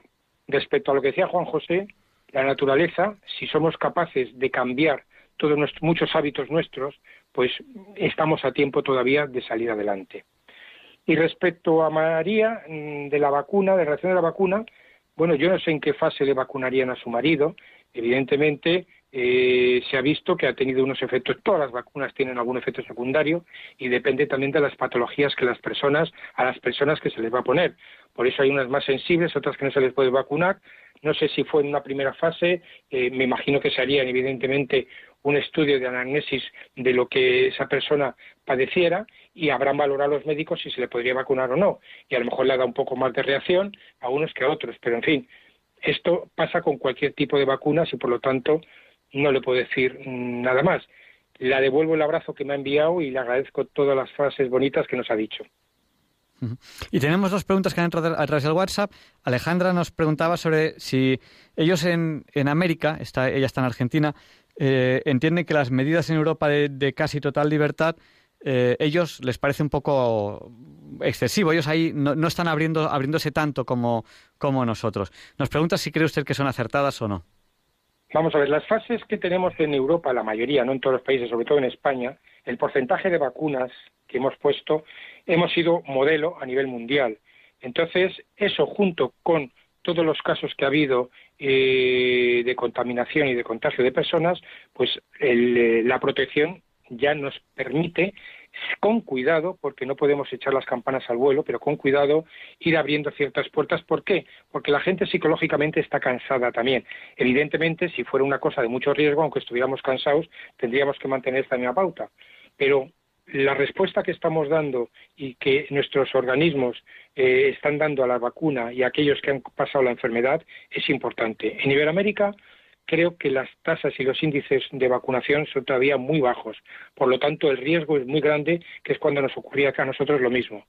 Respecto a lo que decía Juan José, la naturaleza, si somos capaces de cambiar todos muchos hábitos nuestros, pues estamos a tiempo todavía de salir adelante. Y respecto a María, mm, de la vacuna, de relación de la vacuna, bueno, yo no sé en qué fase le vacunarían a su marido. Evidentemente, eh, se ha visto que ha tenido unos efectos, todas las vacunas tienen algún efecto secundario y depende también de las patologías que las personas, a las personas que se les va a poner. Por eso hay unas más sensibles, otras que no se les puede vacunar. No sé si fue en una primera fase, eh, me imagino que se haría evidentemente un estudio de anamnesis de lo que esa persona padeciera y habrán valorado los médicos si se le podría vacunar o no. Y a lo mejor le da un poco más de reacción a unos que a otros. Pero en fin, esto pasa con cualquier tipo de vacunas y por lo tanto no le puedo decir nada más. La devuelvo el abrazo que me ha enviado y le agradezco todas las frases bonitas que nos ha dicho. Y tenemos dos preguntas que han entrado a través del WhatsApp. Alejandra nos preguntaba sobre si ellos en, en América, está, ella está en Argentina, eh, entienden que las medidas en Europa de, casi total libertad, eh, ellos les parece un poco excesivo. Ellos ahí no, no están abriendo, abriéndose tanto como, como nosotros. Nos pregunta si cree usted que son acertadas o no. Vamos a ver, las fases que tenemos en Europa, la mayoría, no en todos los países, sobre todo en España, el porcentaje de vacunas que hemos puesto, hemos sido modelo a nivel mundial. Entonces, eso junto con todos los casos que ha habido eh, de contaminación y de contagio de personas, pues eh, la protección ya nos permite con cuidado, porque no podemos echar las campanas al vuelo, pero con cuidado ir abriendo ciertas puertas. ¿Por qué? Porque la gente psicológicamente está cansada también. Evidentemente, si fuera una cosa de mucho riesgo, aunque estuviéramos cansados, tendríamos que mantener esta misma pauta. Pero la respuesta que estamos dando y que nuestros organismos eh, están dando a la vacuna y a aquellos que han pasado la enfermedad es importante. En Iberoamérica creo que las tasas y los índices de vacunación son todavía muy bajos. Por lo tanto, el riesgo es muy grande, que es cuando nos ocurría a nosotros lo mismo.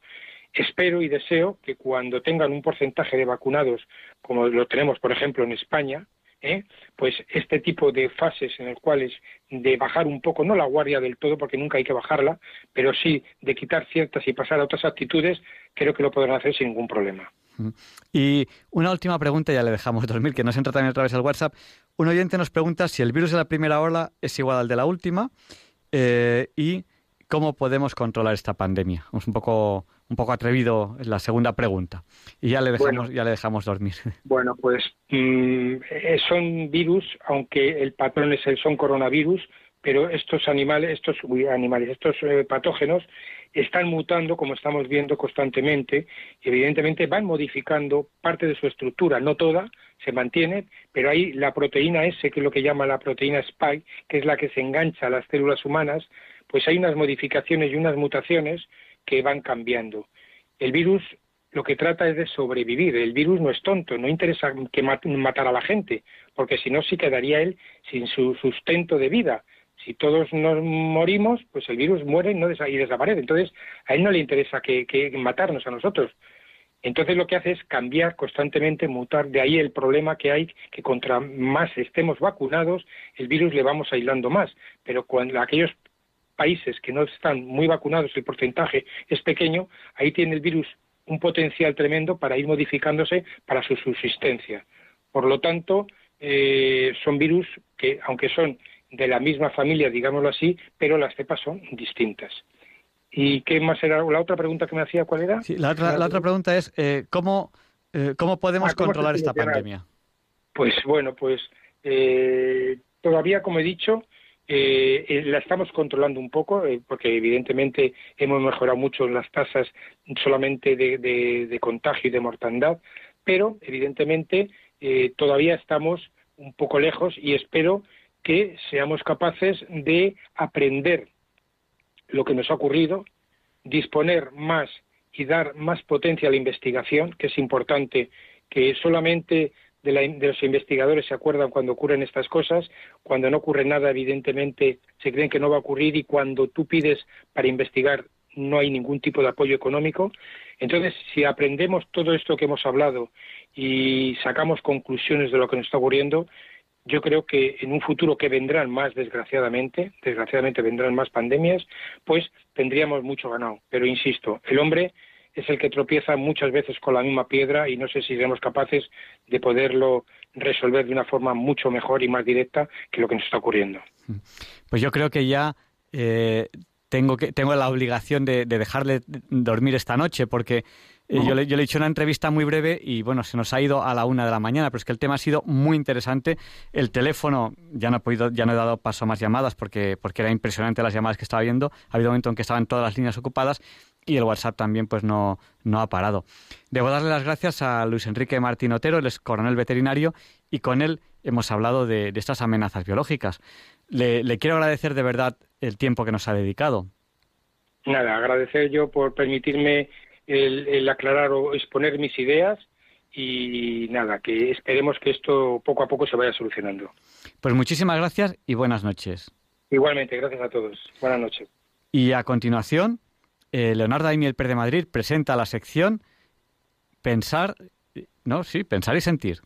Espero y deseo que cuando tengan un porcentaje de vacunados, como lo tenemos, por ejemplo, en España, ¿eh? pues este tipo de fases en las cuales de bajar un poco, no la guardia del todo, porque nunca hay que bajarla, pero sí de quitar ciertas y pasar a otras actitudes, creo que lo podrán hacer sin ningún problema. Y una última pregunta, ya le dejamos dormir, que nos entra también a través del WhatsApp. Un oyente nos pregunta si el virus de la primera ola es igual al de la última eh, y cómo podemos controlar esta pandemia. Es un poco un poco atrevido la segunda pregunta. Y ya le dejamos, ya le dejamos dormir. Bueno, pues mm, son virus, aunque el patrón es el son coronavirus, pero estos animales, estos animales, estos eh, patógenos están mutando, como estamos viendo constantemente, y evidentemente van modificando parte de su estructura, no toda, se mantiene, pero ahí la proteína S, que es lo que llama la proteína spike, que es la que se engancha a las células humanas, pues hay unas modificaciones y unas mutaciones que van cambiando. El virus lo que trata es de sobrevivir. El virus no es tonto, no interesa que matar a la gente, porque si no, sí quedaría él sin su sustento de vida. Si todos nos morimos, pues el virus muere y desaparece. Entonces, a él no le interesa que, matarnos a nosotros. Entonces lo que hace es cambiar constantemente, mutar. De ahí el problema que hay, que contra más estemos vacunados, el virus le vamos aislando más. Pero cuando aquellos países que no están muy vacunados, el porcentaje es pequeño, ahí tiene el virus un potencial tremendo para ir modificándose para su subsistencia. Por lo tanto, eh, son virus que, aunque son de la misma familia, digámoslo así, pero las cepas son distintas. ¿Y qué más era? La otra pregunta que me hacía, ¿cuál era? la, otra, pregunta es, eh, ¿cómo, eh, ¿cómo podemos ah, controlar esta pandemia? Pues bueno, pues todavía, como he dicho, eh, eh, la estamos controlando un poco, eh, porque evidentemente hemos mejorado mucho las tasas solamente de, contagio y de mortandad, pero evidentemente todavía estamos un poco lejos y espero que seamos capaces de aprender lo que nos ha ocurrido, disponer más y dar más potencia a la investigación, que es importante que solamente de, los investigadores se acuerdan cuando ocurren estas cosas, cuando no ocurre nada, evidentemente se creen que no va a ocurrir y cuando tú pides para investigar no hay ningún tipo de apoyo económico. Entonces, si aprendemos todo esto que hemos hablado y sacamos conclusiones de lo que nos está ocurriendo, yo creo que en un futuro que vendrán más, desgraciadamente, desgraciadamente vendrán más pandemias, pues tendríamos mucho ganado. Pero insisto, el hombre es el que tropieza muchas veces con la misma piedra y no sé si seremos capaces de poderlo resolver de una forma mucho mejor y más directa que lo que nos está ocurriendo. Pues yo creo que ya eh, tengo, que, tengo la obligación de, dejarle dormir esta noche porque eh, yo, le, yo, le, he hecho una entrevista muy breve y bueno, se nos ha ido a la una de la mañana, pero es que el tema ha sido muy interesante. El teléfono, ya no he podido, ya no he dado paso a más llamadas porque, porque era impresionante las llamadas que estaba viendo. Ha habido un momento en que estaban todas las líneas ocupadas y el WhatsApp también pues no, no ha parado. Debo darle las gracias a Luis Enrique Martín Otero, él es coronel veterinario, y con él hemos hablado de, estas amenazas biológicas. Le, quiero agradecer de verdad el tiempo que nos ha dedicado. Nada, agradecer yo por permitirme el, aclarar o exponer mis ideas y nada, que esperemos que esto poco a poco se vaya solucionando. Pues muchísimas gracias y buenas noches. Igualmente, gracias a todos. Buenas noches. Y a continuación eh, Leonardo Daimiel Per de Madrid presenta la sección Pensar, no, sí, pensar y sentir.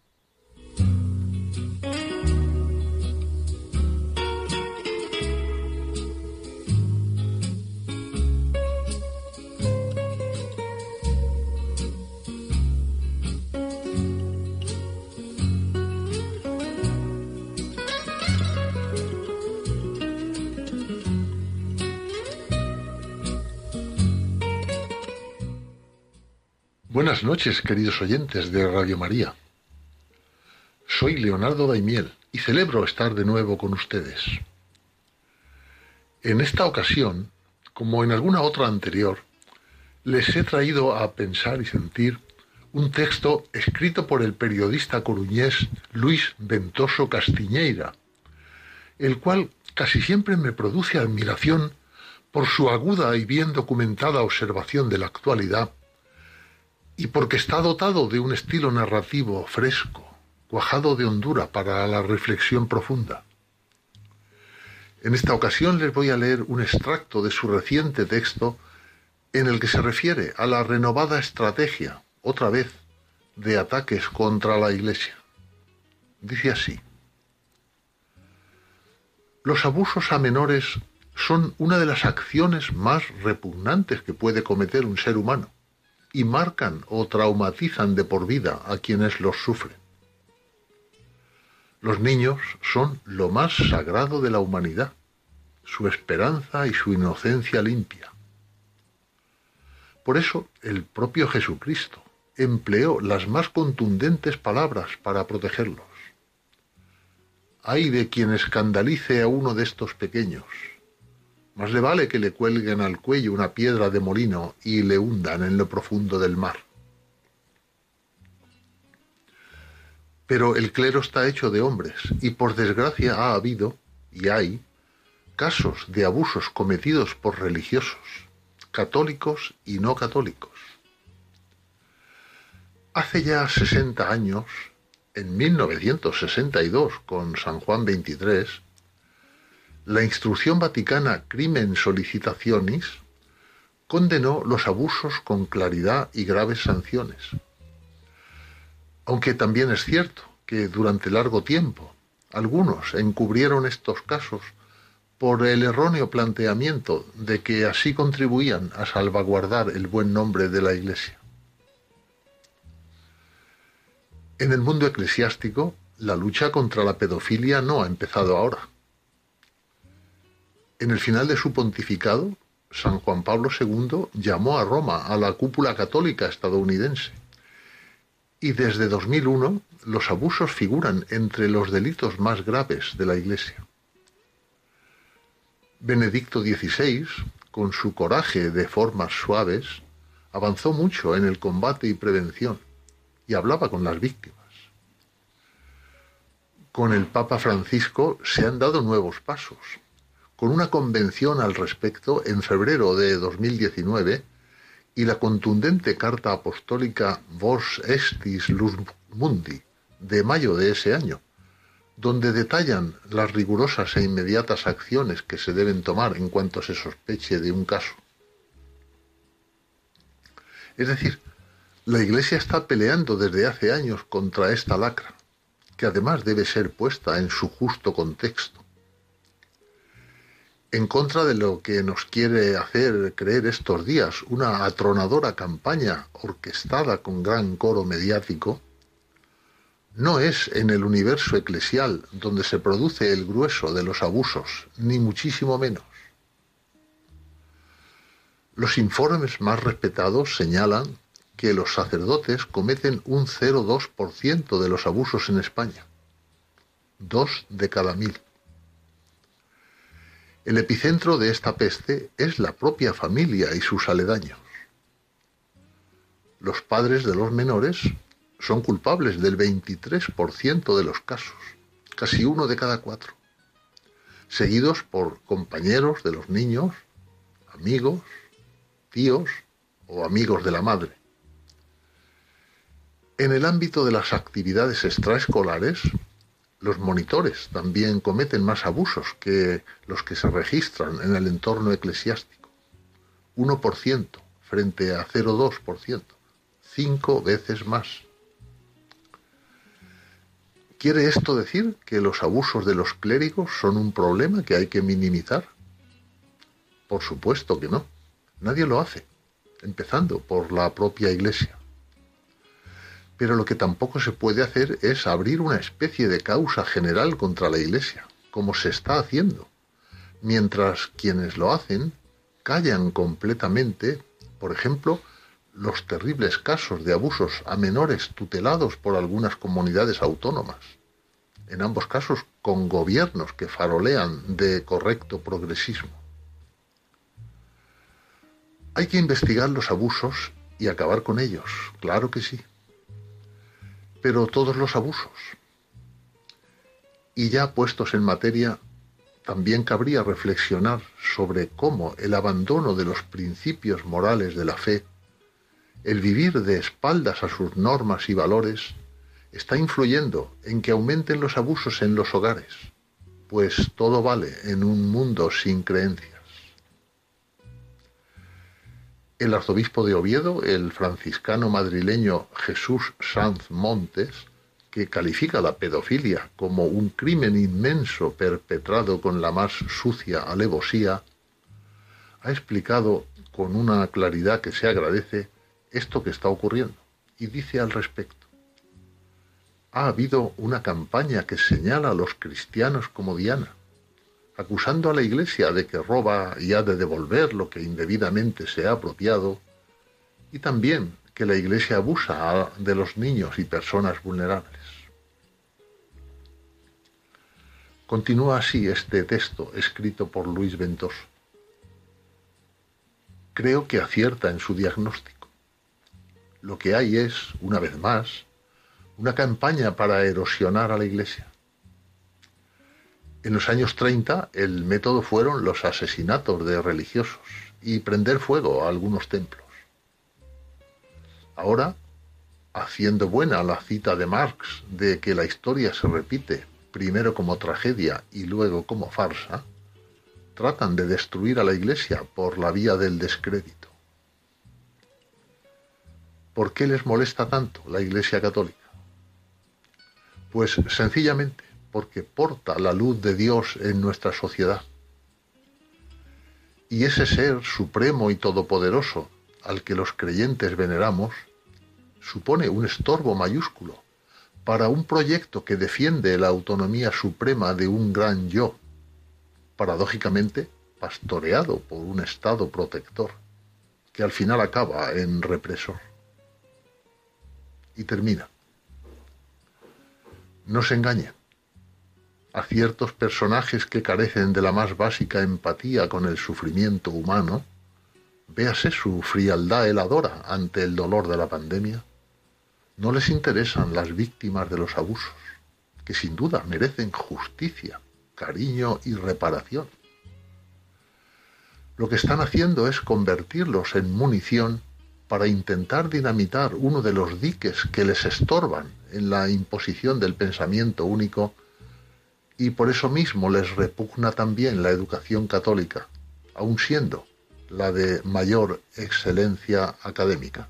Buenas noches, queridos oyentes de Radio María. Soy Leonardo Daimiel y celebro estar de nuevo con ustedes. En esta ocasión, como en alguna otra anterior, les he traído a pensar y sentir un texto escrito por el periodista coruñés Luis Ventoso Castiñeira, el cual casi siempre me produce admiración por su aguda y bien documentada observación de la actualidad y porque está dotado de un estilo narrativo fresco, cuajado de hondura para la reflexión profunda. En esta ocasión les voy a leer un extracto de su reciente texto en el que se refiere a la renovada estrategia, otra vez, de ataques contra la Iglesia. Dice así, los abusos a menores son una de las acciones más repugnantes que puede cometer un ser humano y marcan o traumatizan de por vida a quienes los sufren. Los niños son lo más sagrado de la humanidad, su esperanza y su inocencia limpia. Por eso el propio Jesucristo empleó las más contundentes palabras para protegerlos. Hay de quien escandalice a uno de estos pequeños. Más le vale que le cuelguen al cuello una piedra de molino y le hundan en lo profundo del mar. Pero el clero está hecho de hombres y por desgracia ha habido, y hay, casos de abusos cometidos por religiosos, católicos y no católicos. Hace ya 60 años, en 1962, con San Juan XXIII, la instrucción vaticana Crimen Solicitationis condenó los abusos con claridad y graves sanciones. Aunque también es cierto que durante largo tiempo algunos encubrieron estos casos por el erróneo planteamiento de que así contribuían a salvaguardar el buen nombre de la Iglesia. En el mundo eclesiástico, la lucha contra la pedofilia no ha empezado ahora. En el final de su pontificado, San Juan Pablo II llamó a Roma a la cúpula católica estadounidense. Y desde 2001 los abusos figuran entre los delitos más graves de la Iglesia. Benedicto XVI, con su coraje de formas suaves, avanzó mucho en el combate y prevención y hablaba con las víctimas. Con el Papa Francisco se han dado nuevos pasos. Con una convención al respecto en febrero de 2019 y la contundente carta apostólica Vos Estis Luz Mundi de mayo de ese año, donde detallan las rigurosas e inmediatas acciones que se deben tomar en cuanto se sospeche de un caso. Es decir, la Iglesia está peleando desde hace años contra esta lacra, que además debe ser puesta en su justo contexto. En contra de lo que nos quiere hacer creer estos días una atronadora campaña orquestada con gran coro mediático, no es en el universo eclesial donde se produce el grueso de los abusos, ni muchísimo menos. Los informes más respetados señalan que los sacerdotes cometen un 0,2% de los abusos en España. Dos de cada mil. El epicentro de esta peste es la propia familia y sus aledaños. Los padres de los menores son culpables del 23% de los casos, casi uno de cada cuatro, seguidos por compañeros de los niños, amigos, tíos o amigos de la madre. En el ámbito de las actividades extraescolares, los monitores también cometen más abusos que los que se registran en el entorno eclesiástico. 1% frente a 0,2%, cinco veces más. ¿Quiere esto decir que los abusos de los clérigos son un problema que hay que minimizar? Por supuesto que no. Nadie lo hace, empezando por la propia Iglesia pero lo que tampoco se puede hacer es abrir una especie de causa general contra la Iglesia, como se está haciendo, mientras quienes lo hacen callan completamente, por ejemplo, los terribles casos de abusos a menores tutelados por algunas comunidades autónomas, en ambos casos con gobiernos que farolean de correcto progresismo. Hay que investigar los abusos y acabar con ellos, claro que sí pero todos los abusos. Y ya puestos en materia, también cabría reflexionar sobre cómo el abandono de los principios morales de la fe, el vivir de espaldas a sus normas y valores, está influyendo en que aumenten los abusos en los hogares, pues todo vale en un mundo sin creencias. El arzobispo de Oviedo, el franciscano madrileño Jesús Sanz Montes, que califica la pedofilia como un crimen inmenso perpetrado con la más sucia alevosía, ha explicado con una claridad que se agradece esto que está ocurriendo y dice al respecto. Ha habido una campaña que señala a los cristianos como Diana, acusando a la Iglesia de que roba y ha de devolver lo que indebidamente se ha apropiado, y también que la Iglesia abusa de los niños y personas vulnerables. Continúa así este texto escrito por Luis Ventoso. Creo que acierta en su diagnóstico. Lo que hay es, una vez más, una campaña para erosionar a la Iglesia. En los años 30 el método fueron los asesinatos de religiosos y prender fuego a algunos templos. Ahora, haciendo buena la cita de Marx de que la historia se repite primero como tragedia y luego como farsa, tratan de destruir a la Iglesia por la vía del descrédito. ¿Por qué les molesta tanto la Iglesia católica? Pues sencillamente porque porta la luz de Dios en nuestra sociedad. Y ese ser supremo y todopoderoso al que los creyentes veneramos supone un estorbo mayúsculo para un proyecto que defiende la autonomía suprema de un gran yo, paradójicamente pastoreado por un Estado protector, que al final acaba en represor. Y termina. No se engañen. A ciertos personajes que carecen de la más básica empatía con el sufrimiento humano, véase su frialdad heladora ante el dolor de la pandemia, no les interesan las víctimas de los abusos, que sin duda merecen justicia, cariño y reparación. Lo que están haciendo es convertirlos en munición para intentar dinamitar uno de los diques que les estorban en la imposición del pensamiento único y por eso mismo les repugna también la educación católica, aun siendo la de mayor excelencia académica.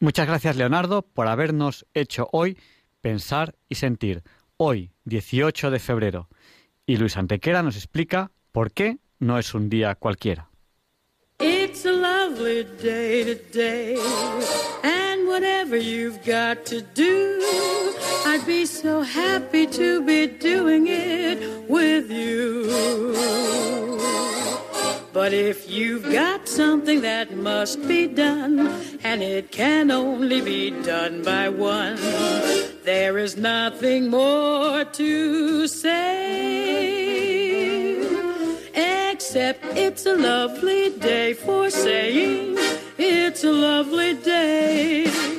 Muchas gracias, Leonardo, por habernos hecho hoy pensar y sentir. Hoy, 18 de febrero. Y Luis Antequera nos explica por qué no es un día cualquiera. It's a lovely day today, and whatever you've got to do, I'd be so happy to be doing it with you. But if you've got something that must be done, and it can only be done by one, there is nothing more to say. Except it's a lovely day for saying it's a lovely day.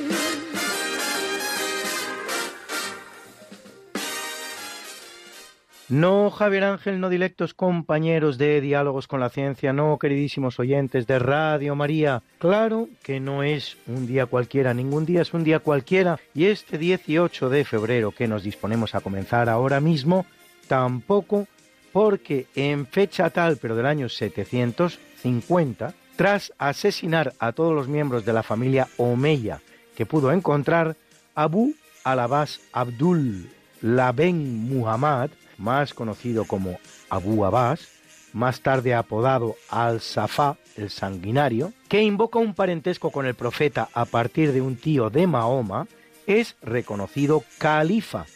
No, Javier Ángel, no directos compañeros de Diálogos con la Ciencia, no, queridísimos oyentes de Radio María. Claro que no es un día cualquiera, ningún día es un día cualquiera. Y este 18 de febrero que nos disponemos a comenzar ahora mismo, tampoco, porque en fecha tal, pero del año 750, tras asesinar a todos los miembros de la familia Omeya que pudo encontrar, Abu al-Abbas Abdul Laben Muhammad más conocido como Abu Abbas, más tarde apodado Al-Safá, el sanguinario, que invoca un parentesco con el profeta a partir de un tío de Mahoma, es reconocido califa,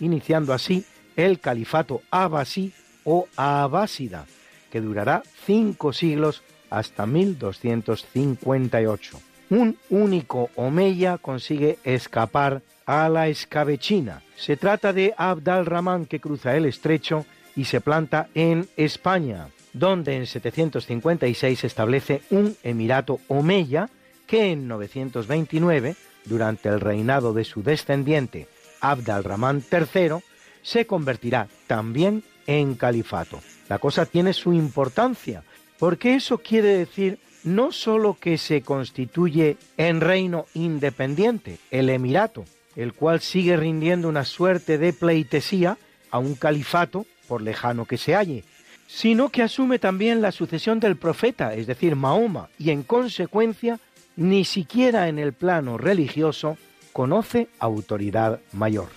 iniciando así el califato abasí o abásida, que durará cinco siglos hasta 1258. Un único Omeya consigue escapar a la escabechina. Se trata de Abd al-Rahman que cruza el estrecho y se planta en España, donde en 756 se establece un emirato Omeya que en 929, durante el reinado de su descendiente Abd al-Rahman III, se convertirá también en califato. La cosa tiene su importancia, porque eso quiere decir no sólo que se constituye en reino independiente, el emirato, el cual sigue rindiendo una suerte de pleitesía a un califato, por lejano que se halle, sino que asume también la sucesión del profeta, es decir, Mahoma, y en consecuencia, ni siquiera en el plano religioso, conoce autoridad mayor.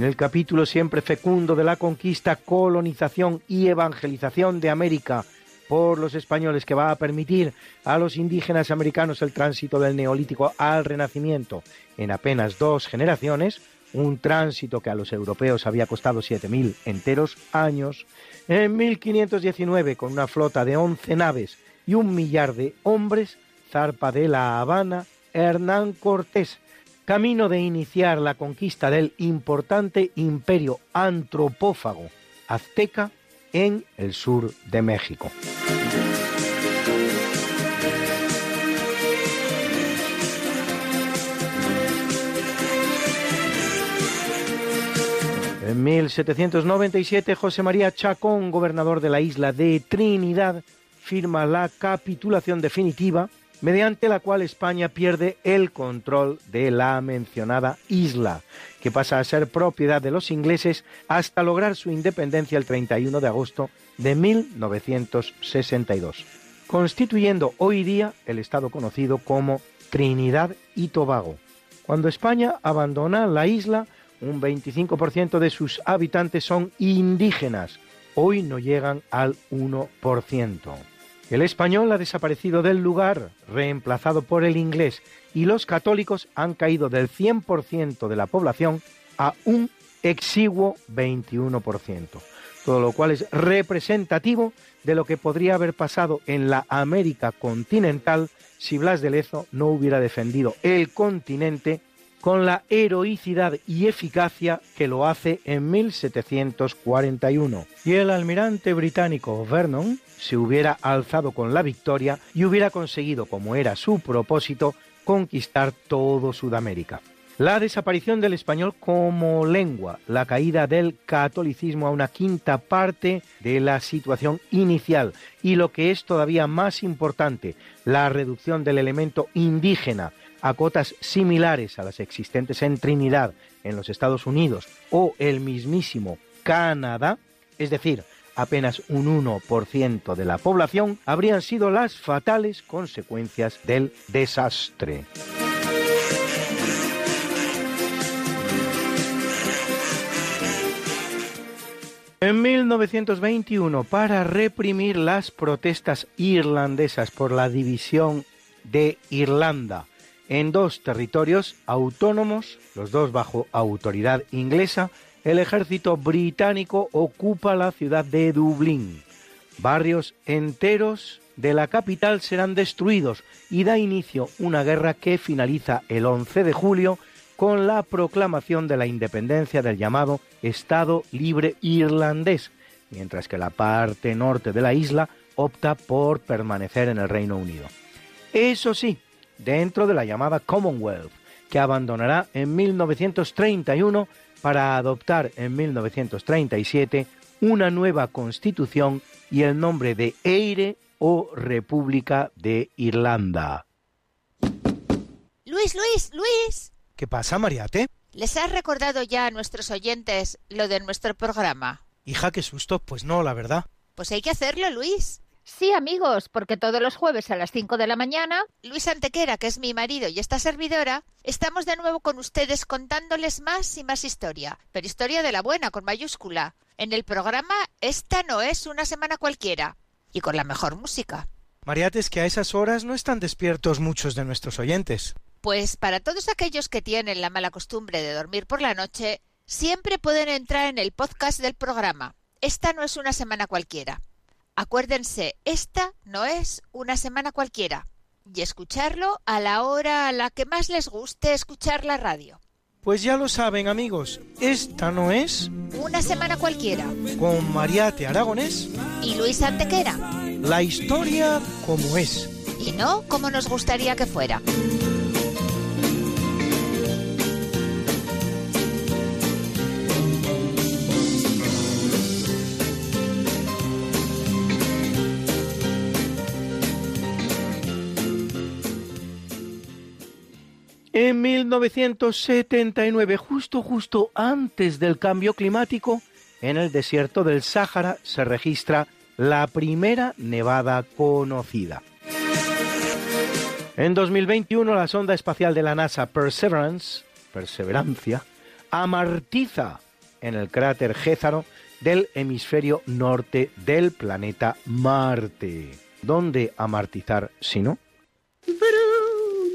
En el capítulo siempre fecundo de la conquista, colonización y evangelización de América por los españoles que va a permitir a los indígenas americanos el tránsito del neolítico al renacimiento. En apenas dos generaciones, un tránsito que a los europeos había costado 7.000 enteros años, en 1519 con una flota de 11 naves y un millar de hombres, zarpa de La Habana Hernán Cortés, camino de iniciar la conquista del importante imperio antropófago azteca en el sur de México. En 1797, José María Chacón, gobernador de la isla de Trinidad, firma la capitulación definitiva mediante la cual España pierde el control de la mencionada isla, que pasa a ser propiedad de los ingleses hasta lograr su independencia el 31 de agosto de 1962, constituyendo hoy día el estado conocido como Trinidad y Tobago. Cuando España abandona la isla, un 25% de sus habitantes son indígenas, hoy no llegan al 1%. El español ha desaparecido del lugar, reemplazado por el inglés, y los católicos han caído del 100% de la población a un exiguo 21%, todo lo cual es representativo de lo que podría haber pasado en la América continental si Blas de Lezo no hubiera defendido el continente con la heroicidad y eficacia que lo hace en 1741. Y el almirante británico Vernon se hubiera alzado con la victoria y hubiera conseguido, como era su propósito, conquistar todo Sudamérica. La desaparición del español como lengua, la caída del catolicismo a una quinta parte de la situación inicial y lo que es todavía más importante, la reducción del elemento indígena a cotas similares a las existentes en Trinidad, en los Estados Unidos o el mismísimo Canadá, es decir, apenas un 1% de la población, habrían sido las fatales consecuencias del desastre. En 1921, para reprimir las protestas irlandesas por la división de Irlanda en dos territorios autónomos, los dos bajo autoridad inglesa, el ejército británico ocupa la ciudad de Dublín. Barrios enteros de la capital serán destruidos y da inicio una guerra que finaliza el 11 de julio con la proclamación de la independencia del llamado Estado Libre Irlandés, mientras que la parte norte de la isla opta por permanecer en el Reino Unido. Eso sí, dentro de la llamada Commonwealth, que abandonará en 1931 para adoptar en 1937 una nueva constitución y el nombre de Eire o República de Irlanda. Luis, Luis, Luis. ¿Qué pasa, Mariate? ¿Les has recordado ya a nuestros oyentes lo de nuestro programa? Hija, qué susto. Pues no, la verdad. Pues hay que hacerlo, Luis. Sí, amigos, porque todos los jueves a las 5 de la mañana, Luis Antequera, que es mi marido y esta servidora, estamos de nuevo con ustedes contándoles más y más historia, pero historia de la buena, con mayúscula, en el programa Esta no es una semana cualquiera, y con la mejor música. Mariate, es que a esas horas no están despiertos muchos de nuestros oyentes. Pues para todos aquellos que tienen la mala costumbre de dormir por la noche, siempre pueden entrar en el podcast del programa. Esta no es una semana cualquiera. Acuérdense, esta no es una semana cualquiera. Y escucharlo a la hora a la que más les guste escuchar la radio. Pues ya lo saben amigos, esta no es... Una semana cualquiera. Con Mariate Aragonés. Y Luis Antequera. La historia como es. Y no como nos gustaría que fuera. En 1979, justo justo antes del cambio climático, en el desierto del Sáhara se registra la primera nevada conocida. En 2021, la sonda espacial de la NASA Perseverance, Perseverancia, amartiza en el cráter Gézaro del hemisferio norte del planeta Marte. ¿Dónde amartizar si no?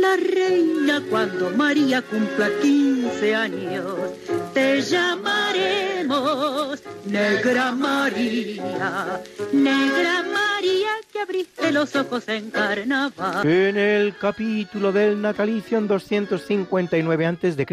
la reina cuando María cumpla 15 años. Te llamaremos Negra María, Negra María que abriste los ojos en carnaval. En el capítulo del natalicio en 259 a.C.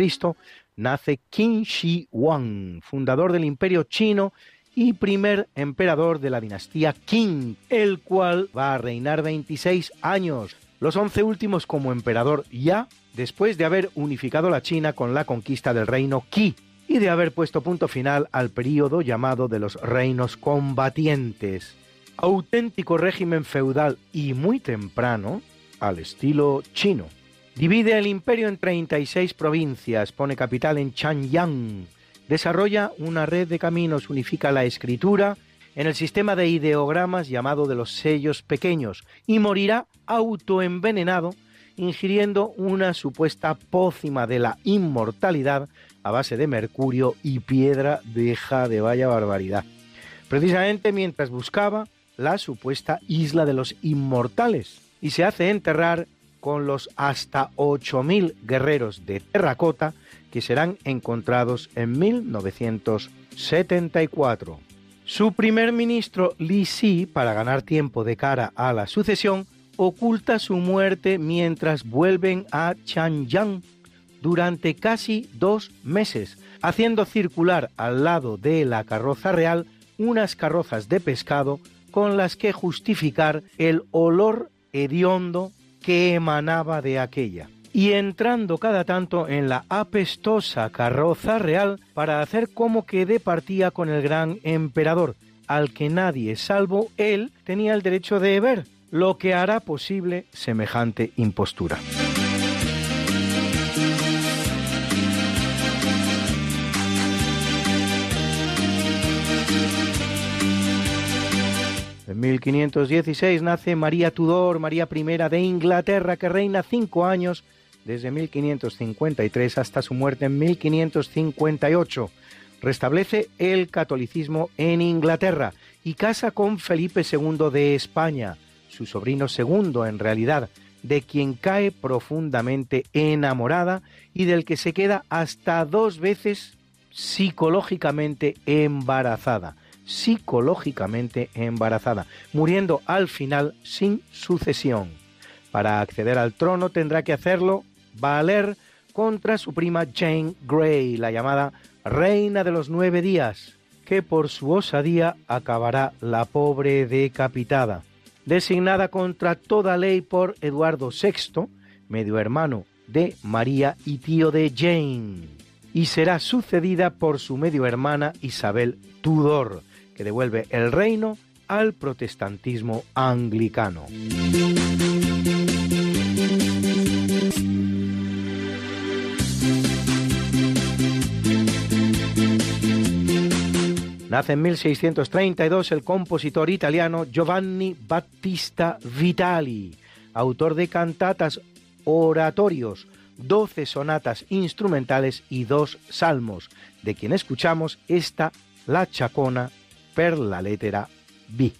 nace Qin Shi Huang, fundador del imperio chino y primer emperador de la dinastía Qing, el cual va a reinar 26 años, los 11 últimos como emperador ya después de haber unificado la China con la conquista del reino Qi y de haber puesto punto final al período llamado de los reinos combatientes, auténtico régimen feudal y muy temprano al estilo chino. Divide el imperio en 36 provincias, pone capital en Chanyang, desarrolla una red de caminos, unifica la escritura en el sistema de ideogramas llamado de los sellos pequeños y morirá autoenvenenado ingiriendo una supuesta pócima de la inmortalidad a base de mercurio y piedra deja de vaya barbaridad. Precisamente mientras buscaba la supuesta isla de los inmortales y se hace enterrar con los hasta 8.000 guerreros de terracota que serán encontrados en 1974. Su primer ministro Li Si, para ganar tiempo de cara a la sucesión, oculta su muerte mientras vuelven a Chanyang durante casi dos meses, haciendo circular al lado de la carroza real unas carrozas de pescado con las que justificar el olor hediondo que emanaba de aquella, y entrando cada tanto en la apestosa carroza real para hacer como que departía con el gran emperador, al que nadie salvo él tenía el derecho de ver, lo que hará posible semejante impostura. En 1516 nace María Tudor, María I de Inglaterra, que reina cinco años desde 1553 hasta su muerte en 1558. Restablece el catolicismo en Inglaterra y casa con Felipe II de España, su sobrino segundo en realidad, de quien cae profundamente enamorada y del que se queda hasta dos veces psicológicamente embarazada, psicológicamente embarazada, muriendo al final sin sucesión. Para acceder al trono tendrá que hacerlo valer contra su prima Jane Grey, la llamada Reina de los Nueve Días, que por su osadía acabará la pobre decapitada designada contra toda ley por Eduardo VI, medio hermano de María y tío de Jane. y será sucedida por su medio hermana Isabel Tudor, que devuelve el reino al protestantismo anglicano. Nace en 1632 el compositor italiano Giovanni Battista Vitali, autor de cantatas, oratorios, doce sonatas instrumentales y dos salmos, de quien escuchamos esta La Chacona per la lettera B.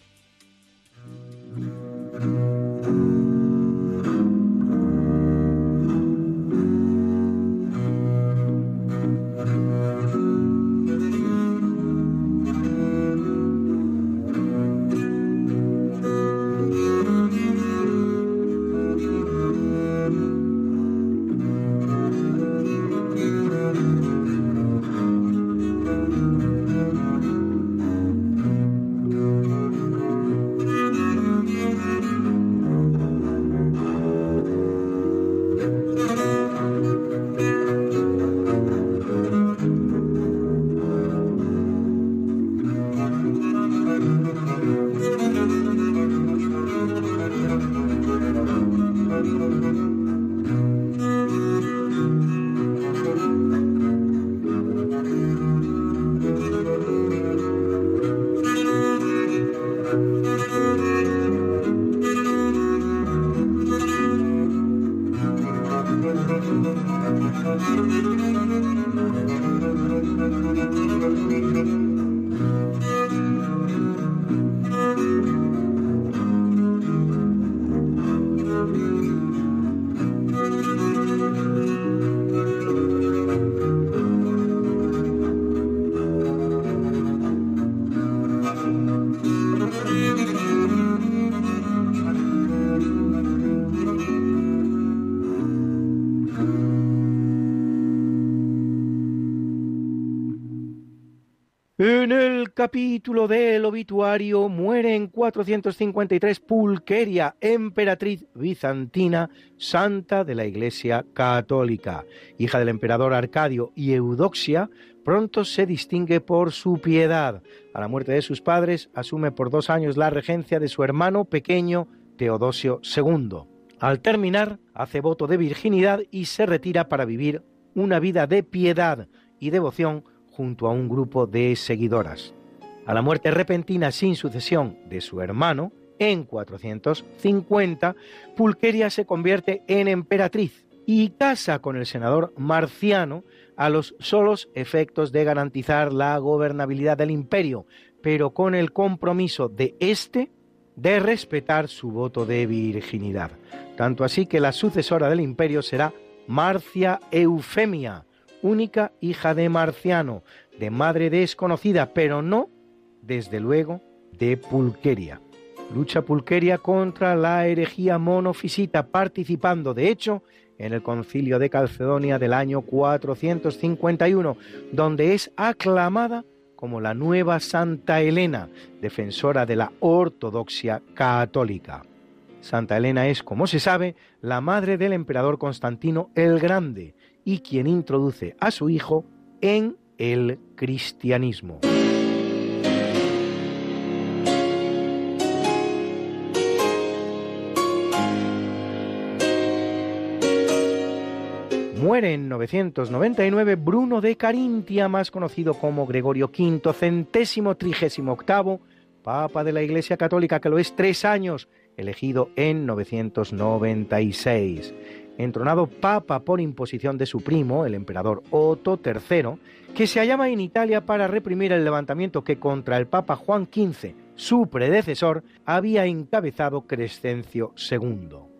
capítulo del obituario muere en 453 Pulqueria, emperatriz bizantina, santa de la Iglesia Católica. Hija del emperador Arcadio y Eudoxia, pronto se distingue por su piedad. A la muerte de sus padres, asume por dos años la regencia de su hermano pequeño Teodosio II. Al terminar, hace voto de virginidad y se retira para vivir una vida de piedad y devoción junto a un grupo de seguidoras. A la muerte repentina sin sucesión de su hermano, en 450, Pulqueria se convierte en emperatriz y casa con el senador Marciano a los solos efectos de garantizar la gobernabilidad del imperio, pero con el compromiso de éste de respetar su voto de virginidad. Tanto así que la sucesora del imperio será Marcia Eufemia, única hija de Marciano, de madre desconocida, pero no desde luego, de Pulqueria. Lucha Pulqueria contra la herejía monofisita, participando, de hecho, en el concilio de Calcedonia del año 451, donde es aclamada como la nueva Santa Elena, defensora de la ortodoxia católica. Santa Elena es, como se sabe, la madre del emperador Constantino el Grande y quien introduce a su hijo en el cristianismo. Muere en 999 Bruno de Carintia, más conocido como Gregorio V, centésimo trigésimo octavo, Papa de la Iglesia Católica, que lo es tres años, elegido en 996. Entronado Papa por imposición de su primo, el emperador Otto III, que se hallaba en Italia para reprimir el levantamiento que contra el Papa Juan XV, su predecesor, había encabezado Crescencio II.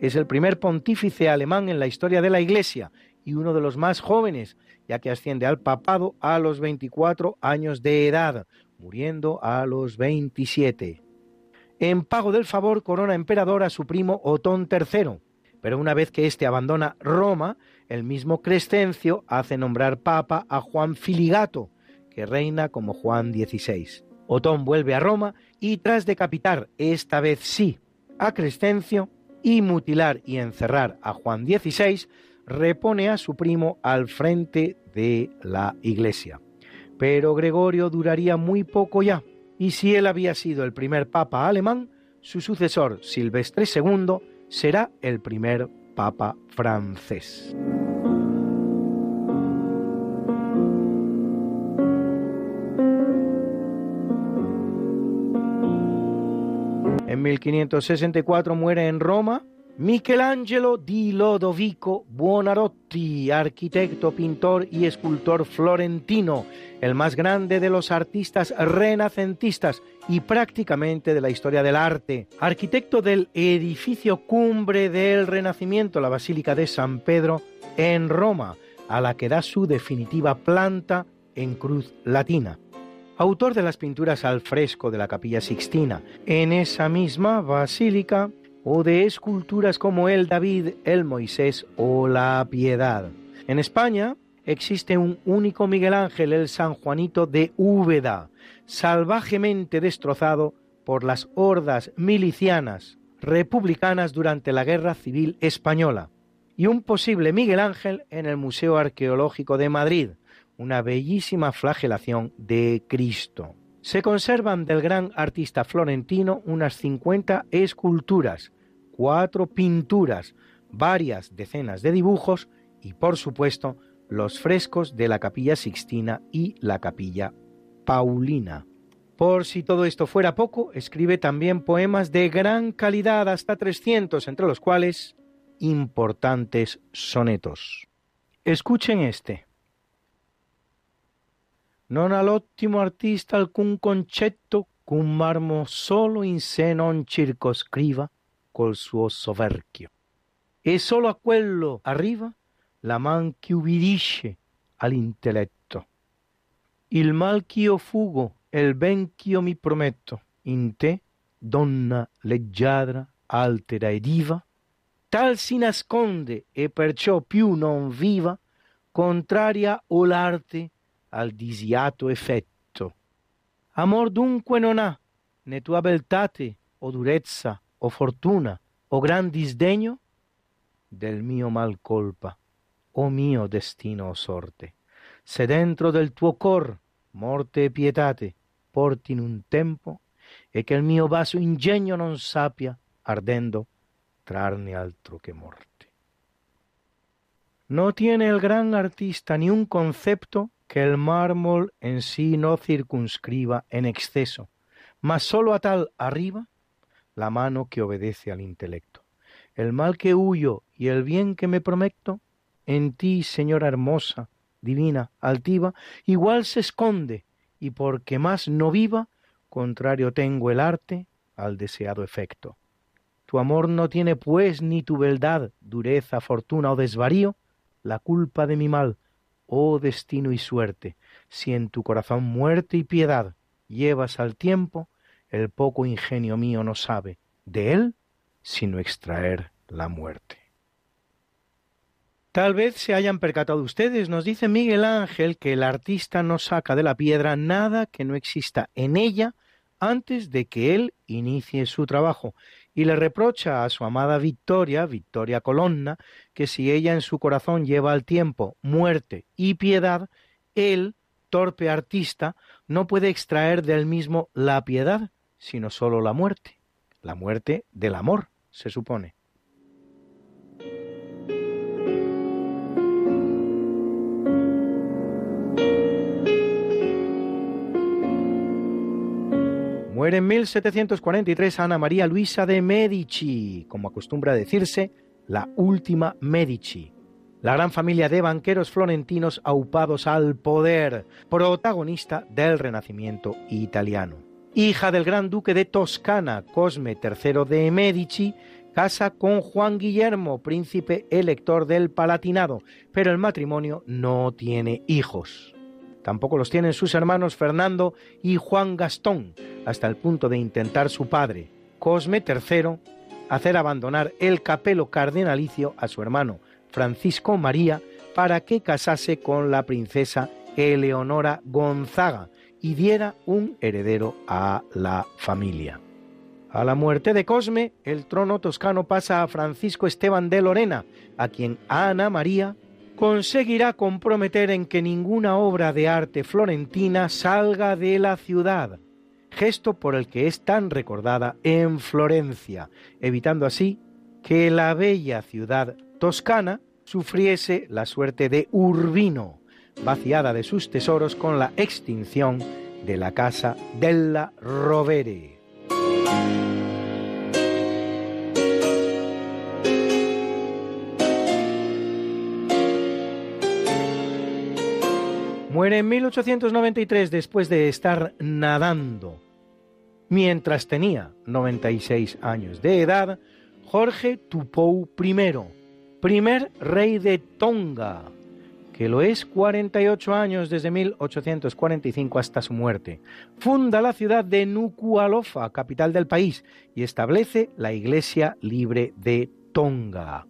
Es el primer pontífice alemán en la historia de la Iglesia y uno de los más jóvenes, ya que asciende al papado a los 24 años de edad, muriendo a los 27. En pago del favor corona emperador a su primo Otón III, pero una vez que éste abandona Roma, el mismo Crescencio hace nombrar papa a Juan Filigato, que reina como Juan XVI. Otón vuelve a Roma y tras decapitar, esta vez sí, a Crescencio, y mutilar y encerrar a Juan XVI, repone a su primo al frente de la Iglesia. Pero Gregorio duraría muy poco ya, y si él había sido el primer papa alemán, su sucesor, Silvestre II, será el primer papa francés. En 1564 muere en Roma Michelangelo di Lodovico Buonarroti, arquitecto, pintor y escultor florentino, el más grande de los artistas renacentistas y prácticamente de la historia del arte. Arquitecto del edificio cumbre del Renacimiento, la Basílica de San Pedro, en Roma, a la que da su definitiva planta en cruz latina autor de las pinturas al fresco de la capilla Sixtina. En esa misma basílica o de esculturas como el David, el Moisés o la Piedad. En España existe un único Miguel Ángel, el San Juanito de Úbeda, salvajemente destrozado por las hordas milicianas republicanas durante la Guerra Civil Española, y un posible Miguel Ángel en el Museo Arqueológico de Madrid, una bellísima flagelación de Cristo. Se conservan del gran artista florentino unas 50 esculturas, cuatro pinturas, varias decenas de dibujos y, por supuesto, los frescos de la capilla Sixtina y la capilla Paulina. Por si todo esto fuera poco, escribe también poemas de gran calidad, hasta 300, entre los cuales importantes sonetos. Escuchen este. Non all'ottimo artista alcun concetto cun marmo solo in sé non circoscriva col suo soverchio. E solo a quello arriva la man che ubbidisce all'intelletto. Il mal ch'io fugo e il ben ch'io mi prometto in te, donna leggiadra, altera e diva, tal si nasconde e perciò più non viva, contraria o l'arte al disiato effetto. Amor dunque non ha né tua beltate o durezza o fortuna o gran disdegno del mio mal colpa o mio destino o sorte. Se dentro del tuo cor morte e pietate porti in un tempo e che il mio vaso ingegno non sappia, ardendo, trarne altro che morte. No tiene el gran artista ni un concepto que el mármol en sí no circunscriba en exceso, mas sólo a tal arriba la mano que obedece al intelecto. El mal que huyo y el bien que me prometo, en ti, señora hermosa, divina, altiva, igual se esconde, y porque más no viva, contrario tengo el arte al deseado efecto. Tu amor no tiene pues ni tu beldad, dureza, fortuna o desvarío, la culpa de mi mal, oh destino y suerte, si en tu corazón muerte y piedad llevas al tiempo, el poco ingenio mío no sabe de él sino extraer la muerte. Tal vez se hayan percatado ustedes, nos dice Miguel Ángel, que el artista no saca de la piedra nada que no exista en ella antes de que él inicie su trabajo, y le reprocha a su amada Victoria, Victoria Colonna, que si ella en su corazón lleva al tiempo muerte y piedad, él, torpe artista, no puede extraer del mismo la piedad, sino sólo la muerte, la muerte del amor, se supone. Muere en 1743 Ana María Luisa de Medici, como acostumbra decirse, la última Medici. La gran familia de banqueros florentinos aupados al poder, protagonista del Renacimiento italiano. Hija del gran duque de Toscana, Cosme III de Medici, casa con Juan Guillermo, príncipe elector del Palatinado, pero el matrimonio no tiene hijos. Tampoco los tienen sus hermanos Fernando y Juan Gastón, hasta el punto de intentar su padre, Cosme III, hacer abandonar el capelo cardenalicio a su hermano Francisco María para que casase con la princesa Eleonora Gonzaga y diera un heredero a la familia. A la muerte de Cosme, el trono toscano pasa a Francisco Esteban de Lorena, a quien Ana María conseguirá comprometer en que ninguna obra de arte florentina salga de la ciudad, gesto por el que es tan recordada en Florencia, evitando así que la bella ciudad toscana sufriese la suerte de Urbino, vaciada de sus tesoros con la extinción de la casa della Rovere. En 1893 después de estar nadando. Mientras tenía 96 años de edad, Jorge Tupou I, primer rey de Tonga, que lo es 48 años desde 1845 hasta su muerte. Funda la ciudad de Nuku'alofa, capital del país, y establece la Iglesia Libre de Tonga.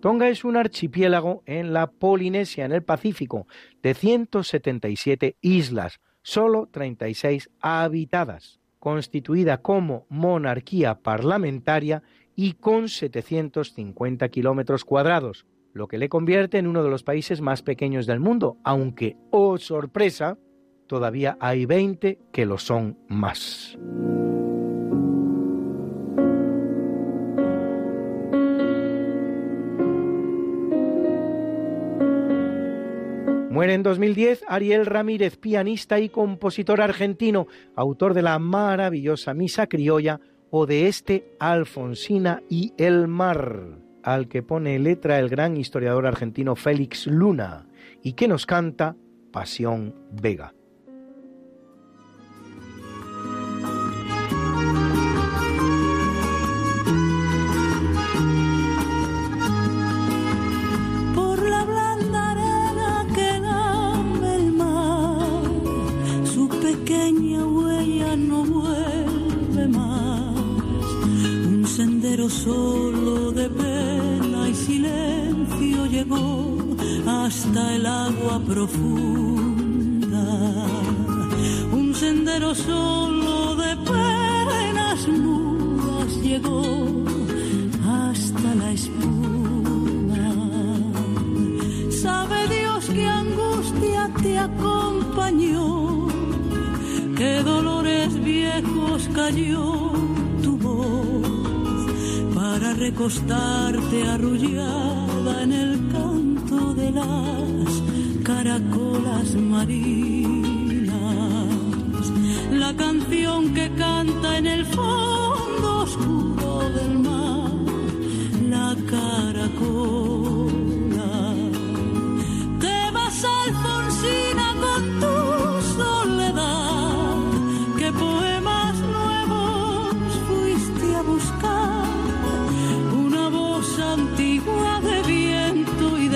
Tonga es un archipiélago en la Polinesia, en el Pacífico, de 177 islas, solo 36 habitadas, constituida como monarquía parlamentaria y con 750 kilómetros cuadrados, lo que le convierte en uno de los países más pequeños del mundo, aunque, oh sorpresa, todavía hay 20 que lo son más. Muere en 2010 Ariel Ramírez, pianista y compositor argentino, autor de la maravillosa Misa Criolla o de este Alfonsina y el Mar al que pone letra el gran historiador argentino Félix Luna y que nos canta Pasión Vega. Solo de llegó hasta el agua profunda. Un sendero solo de penas mudas llegó hasta la espuma. Sabe Dios qué angustia te acompañó, qué dolores viejos cayó recostarte arrullada en el las caracolas marinas. La canción que canta en el fondo oscuro del mar, la caracola.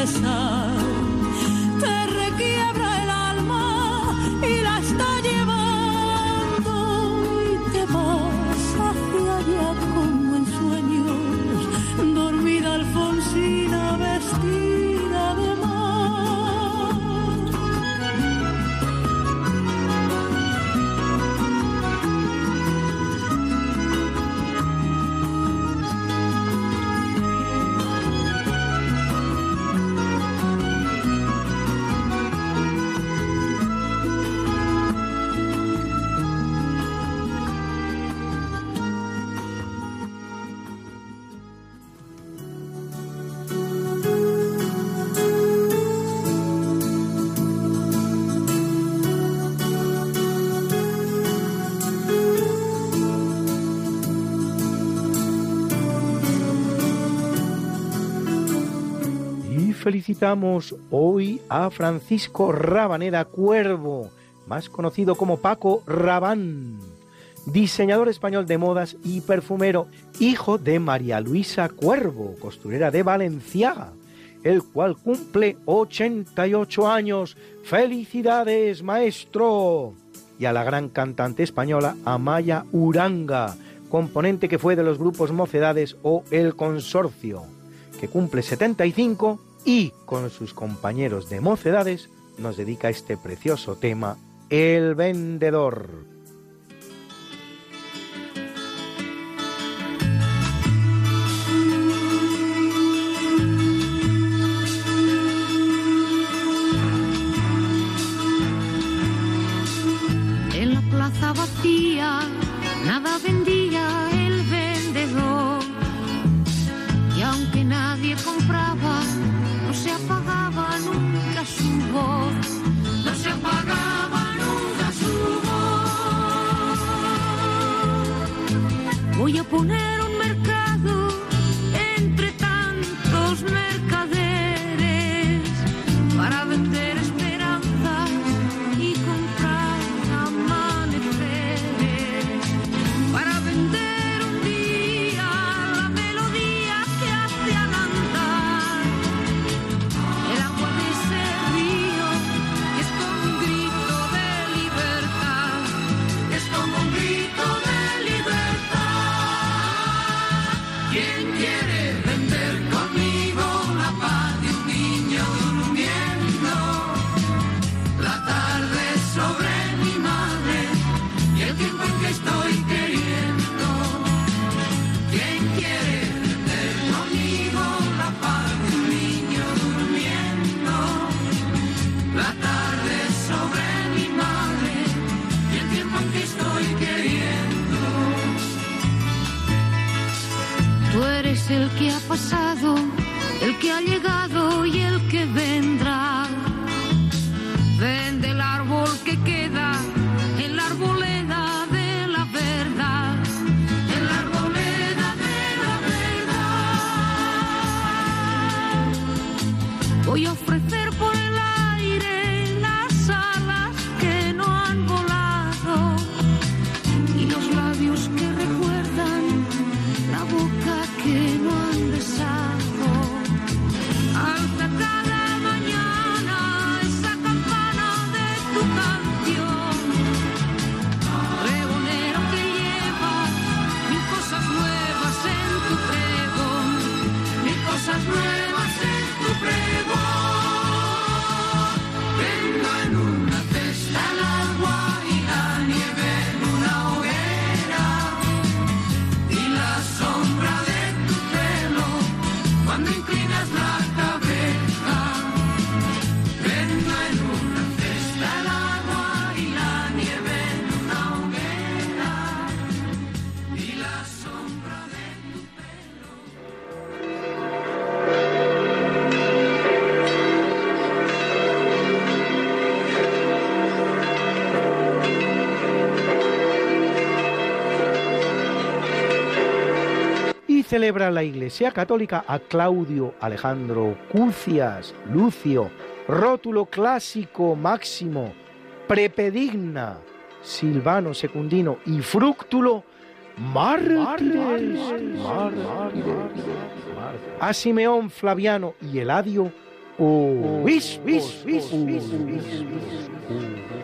regresar. Hoy a Francisco Rabanera Cuervo, más conocido como Paco Rabán, diseñador español de modas y perfumero, hijo de María Luisa Cuervo, costurera de Valenciaga, el cual cumple 88 años. ¡Felicidades, maestro! Y a la gran cantante española Amaya Uranga, componente que fue de los grupos Mocedades o El Consorcio, que cumple 75 y con sus compañeros de mocedades nos dedica este precioso tema, El Vendedor. En la plaza vacía, nada vendía celebra la Iglesia Católica a Claudio Alejandro Cucias, Lucio, rótulo clásico máximo, prepedigna, Silvano Secundino y Frúctulo, mártires, a Simeón Flaviano y Eladio,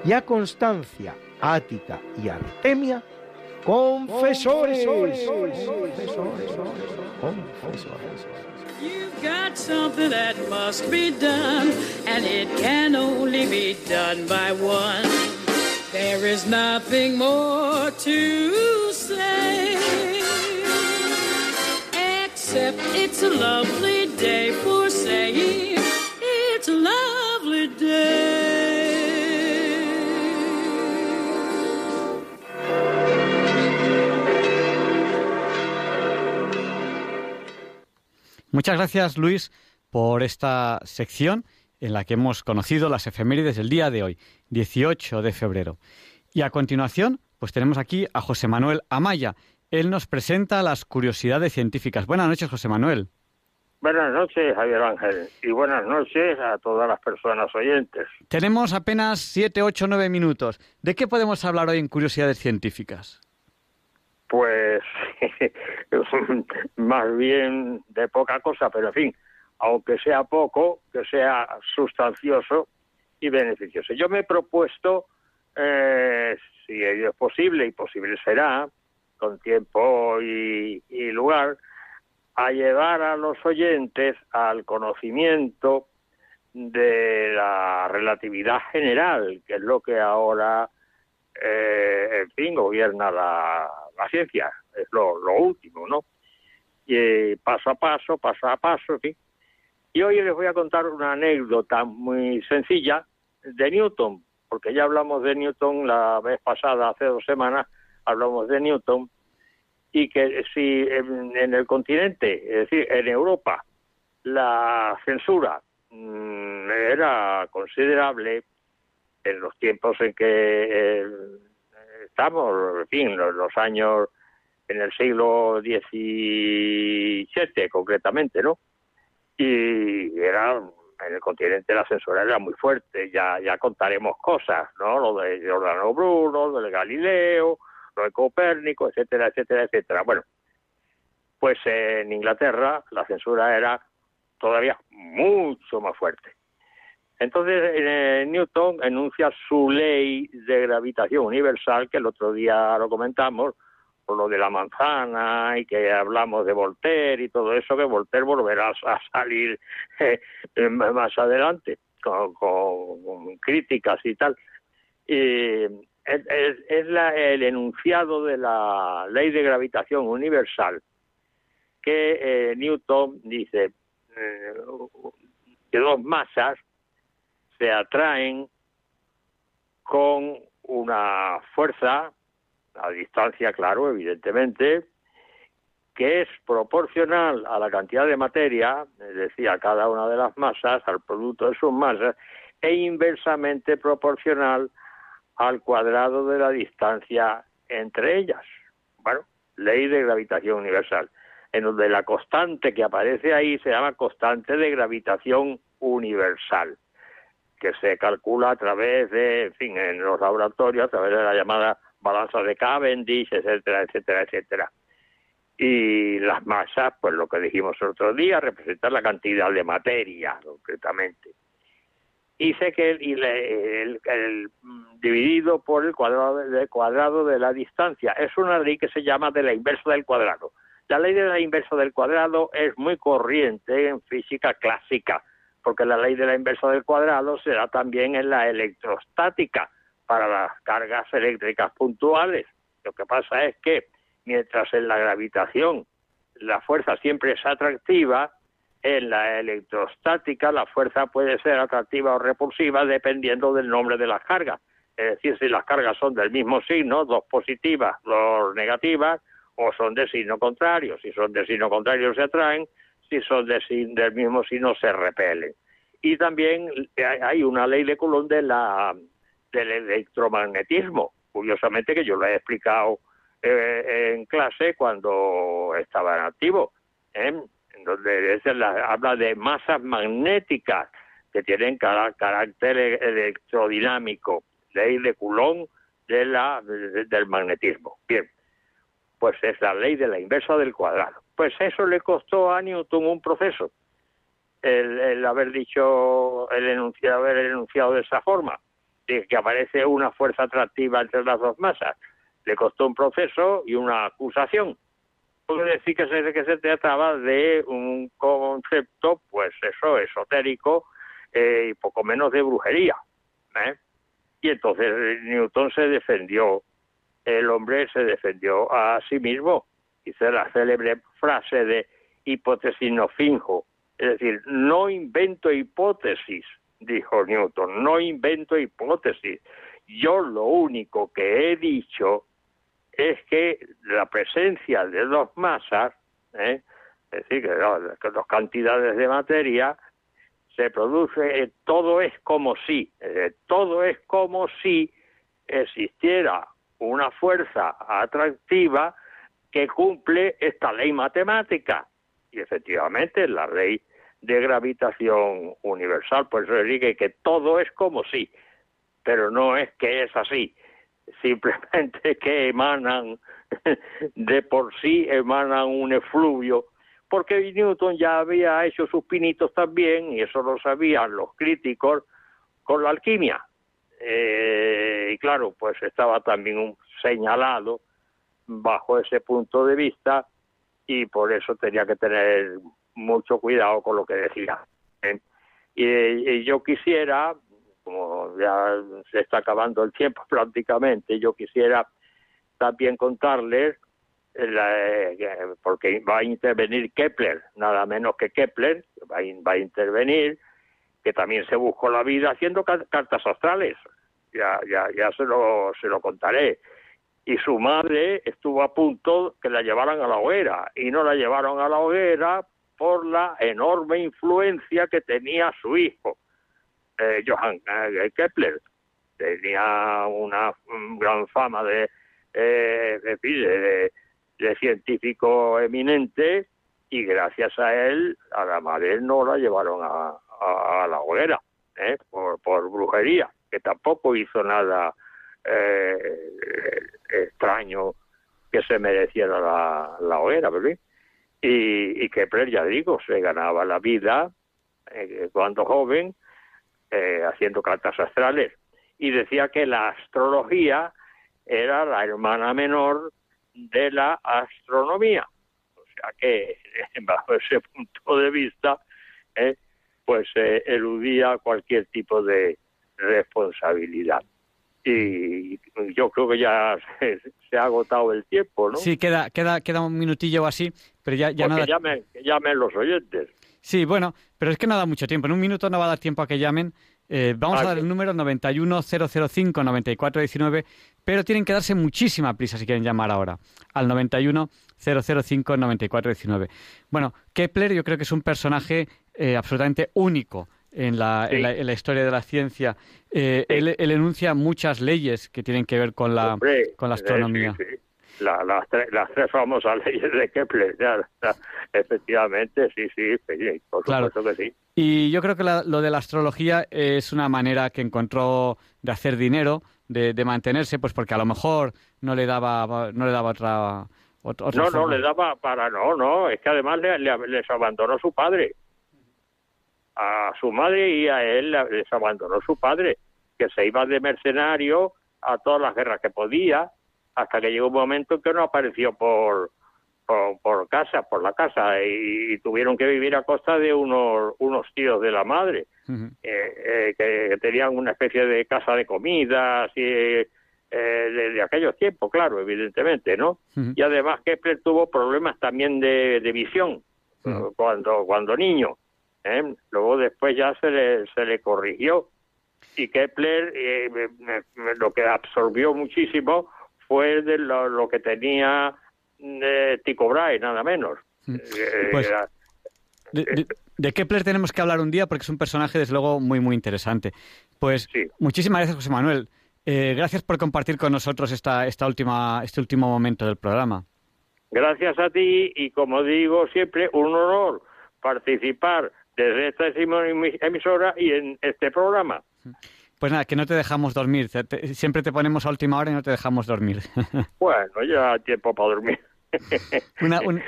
y a Constancia, Ática y Artemia, confesores. You've got something that must be done, and it can only be done by one. There is nothing more to say, except it's a lovely day for saying it's a lovely day. Muchas gracias, Luis, por esta sección en la que hemos conocido las efemérides del día de hoy, 18 de febrero. Y a continuación, pues tenemos aquí a José Manuel Amaya. Él nos presenta las curiosidades científicas. Buenas noches, José Manuel. Buenas noches, Javier Ángel, y buenas noches a todas las personas oyentes. Tenemos apenas 7, 8, 9 minutos. ¿De qué podemos hablar hoy en curiosidades científicas? Pues más bien de poca cosa, pero en fin, aunque sea poco, que sea sustancioso y beneficioso. Yo me he propuesto, eh, si ello es posible, y posible será, con tiempo y, lugar, a llevar a los oyentes al conocimiento de la relatividad general, que es lo que ahora, eh, en fin, gobierna la, la ciencia, es lo, último, ¿no? Eh, paso a paso, paso a paso, en fin. Y hoy les voy a contar una anécdota muy sencilla de Newton, porque ya hablamos de Newton la vez pasada, hace dos semanas, hablamos de Newton, y que si en, en el continente, es decir, en Europa, la censura mmm, era considerable en los tiempos en que estamos, en fin, los, años en el siglo XVII concretamente, ¿no? Y era en el continente la censura era muy fuerte, ya ya contaremos cosas, ¿no? Lo de Giordano Bruno, lo de Galileo, lo de Copérnico, etcétera, etcétera, etcétera. Bueno, pues en Inglaterra la censura era todavía mucho más fuerte. Entonces eh, Newton enuncia su ley de gravitación universal, que el otro día lo comentamos, por lo de la manzana y que hablamos de Voltaire y todo eso, que Voltaire volverá a salir eh, más adelante con, críticas y tal. Y es, el enunciado de la ley de gravitación universal que eh, Newton dice eh, que dos masas se atraen con una fuerza, a distancia, claro, evidentemente, que es proporcional a la cantidad de materia, es decir, a cada una de las masas, al producto de sus masas, e inversamente proporcional al cuadrado de la distancia entre ellas. Bueno, ley de gravitación universal en donde la constante que aparece ahí se llama constante de gravitación universal, que se calcula a través de, en fin, en los laboratorios, a través de la llamada balanza de Cavendish, etcétera, etcétera, etcétera. Y las masas, pues lo que dijimos el otro día, representan la cantidad de materia, concretamente. Dice que el, el, el, dividido por el cuadrado, el cuadrado de la distancia es una ley que se llama de la inversa del cuadrado. La ley de la inversa del cuadrado es muy corriente en física clásica, porque la ley de la inversa del cuadrado se da también en la electrostática para las cargas eléctricas puntuales. Lo que pasa es que mientras en la gravitación la fuerza siempre es atractiva, en la electrostática la fuerza puede ser atractiva o repulsiva dependiendo del nombre de las cargas. Es decir, si las cargas son del mismo signo, dos positivas, dos negativas, o son de signo contrario. Si son de signo contrario se atraen, si son de, del mismo signo se repelen. Y también hay una ley de Coulomb de la, del electromagnetismo, curiosamente que yo lo he explicado eh, en clase cuando estaba en activo, ¿eh? donde habla de masas magnéticas que tienen carácter electrodinámico, ley de Coulomb de la, del magnetismo. Bien, pues es la ley de la inversa del cuadrado. Pues eso le costó a Newton un proceso, el, haber dicho, el enunciado, haber enunciado de esa forma, de que aparece una fuerza atractiva entre las dos masas. Le costó un proceso y una acusación. Puede decir que se, que se trataba de un concepto, pues eso, esotérico eh, y poco menos de brujería. ¿eh? Y entonces Newton se defendió el hombre se defendió a sí mismo. Hizo la célebre frase de hipótesis no finjo. Es decir, no invento hipótesis, dijo Newton, no invento hipótesis. Yo lo único que he dicho es que la presencia de dos masas, ¿eh? es decir, que, dos cantidades de materia, se produce, todo es como si, todo es como si existiera una fuerza atractiva que cumple esta ley matemática. Y efectivamente la ley de gravitación universal, por eso le que todo es como si, pero no es que es así, simplemente que emanan, de por sí emanan un efluvio, porque Newton ya había hecho sus pinitos también, y eso lo sabían los críticos, con la alquimia. Eh, y claro, pues estaba también señalado bajo ese punto de vista y por eso tenía que tener mucho cuidado con lo que decía. ¿eh? Y, yo quisiera, como ya se está acabando el tiempo prácticamente, yo quisiera también contarles, eh, porque va a intervenir Kepler, nada menos que Kepler, va va a intervenir, que también se buscó la vida haciendo cartas astrales. Ya, ya, ya se lo, se lo contaré. Y su madre estuvo a punto que la llevaran a la hoguera y no la llevaron a la hoguera por la enorme influencia que tenía su hijo, eh, Johann eh, Kepler. Tenía una gran fama de, eh, de, científico eminente y gracias a él a la madre no la llevaron a, la hoguera ¿eh? por brujería, que tampoco hizo nada eh, extraño que se mereciera la, la hoguera, ¿verdad? Y, y Kepler, ya digo, se ganaba la vida eh, cuando joven eh, haciendo cartas astrales y decía que la astrología era la hermana menor de la astronomía. O sea que, bajo ese punto de vista, eh, pues eludía cualquier tipo de responsabilidad. Y yo creo que ya se, ha agotado el tiempo, ¿no? Sí, queda, queda, queda un minutillo o así, pero ya, ya nada... llamen, que llamen los oyentes. Sí, bueno, pero es que no da mucho tiempo. En un minuto no va a dar tiempo a que llamen. Eh, vamos a dar el número 91005-9419, pero tienen que darse muchísima prisa si quieren llamar ahora al 91005-9419. Bueno, Kepler yo creo que es un personaje eh, absolutamente único en la, en, la, historia de la ciencia. Eh, él, enuncia muchas leyes que tienen que ver con la, con la astronomía la, las, tres, las tres famosas leyes de Kepler, efectivamente, sí, sí, por supuesto que sí. Y yo creo que lo de la astrología es una manera que encontró de hacer dinero, de, de, mantenerse, pues porque a lo mejor no le daba, no le daba otra, otra No, no, le daba para, no, no, es que además le, les abandonó su padre. A su madre y a él les abandonó su padre, que se iba de mercenario a todas las guerras que podía, hasta que llegó un momento en que no apareció por, por, casa, por la casa, y, tuvieron que vivir a costa de unos, unos tíos de la madre, eh, eh, que tenían una especie de casa de comidas y eh, de, aquellos tiempos, claro, evidentemente, ¿no? Y además Kepler tuvo problemas también de, visión cuando, cuando niño. Luego después ya se le, se le corrigió. Y Kepler lo que absorbió muchísimo fue de lo, que tenía eh, Tycho Brahe, nada menos. Mm. Eh, pues, de, Kepler tenemos que hablar un día porque es un personaje, desde luego, muy, muy interesante. Pues muchísimas gracias, José Manuel. Eh, gracias por compartir con nosotros esta, esta última, este último momento del programa. Gracias a ti y, como digo siempre, un honor participar desde esta emisora y en este programa. Pues nada, que no te dejamos dormir. siempre te ponemos a última hora y no te dejamos dormir. bueno, ya tiempo para dormir.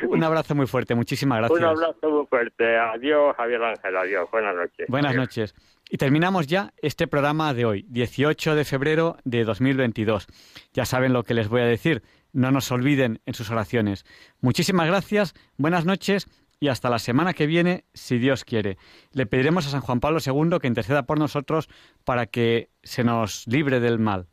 un, abrazo muy fuerte, muchísimas gracias. Un abrazo muy fuerte. Adiós, Javier Ángel, adiós. Buenas noches. Buenas noches. Y terminamos ya este programa de hoy, 18 de febrero de 2022. Ya saben lo que les voy a decir. No nos olviden en sus oraciones. Muchísimas gracias, buenas noches y hasta la semana que viene, si Dios quiere. Le pediremos a San Juan Pablo II que interceda por nosotros para que se nos libre del mal.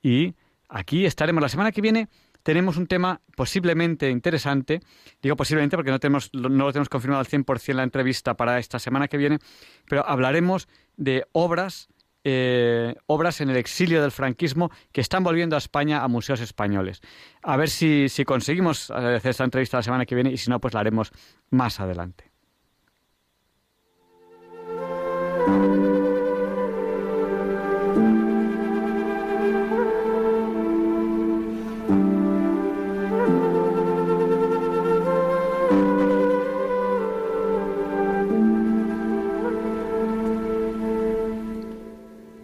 Y aquí estaremos la semana que viene. Tenemos un tema posiblemente interesante. Digo posiblemente porque no, tenemos, no lo tenemos confirmado al 100% la entrevista para esta semana que viene, pero hablaremos de obras eh, obras en el exilio del franquismo que están volviendo a España a museos españoles. A ver si, si conseguimos hacer esta entrevista la semana que viene y si no, pues la haremos más adelante.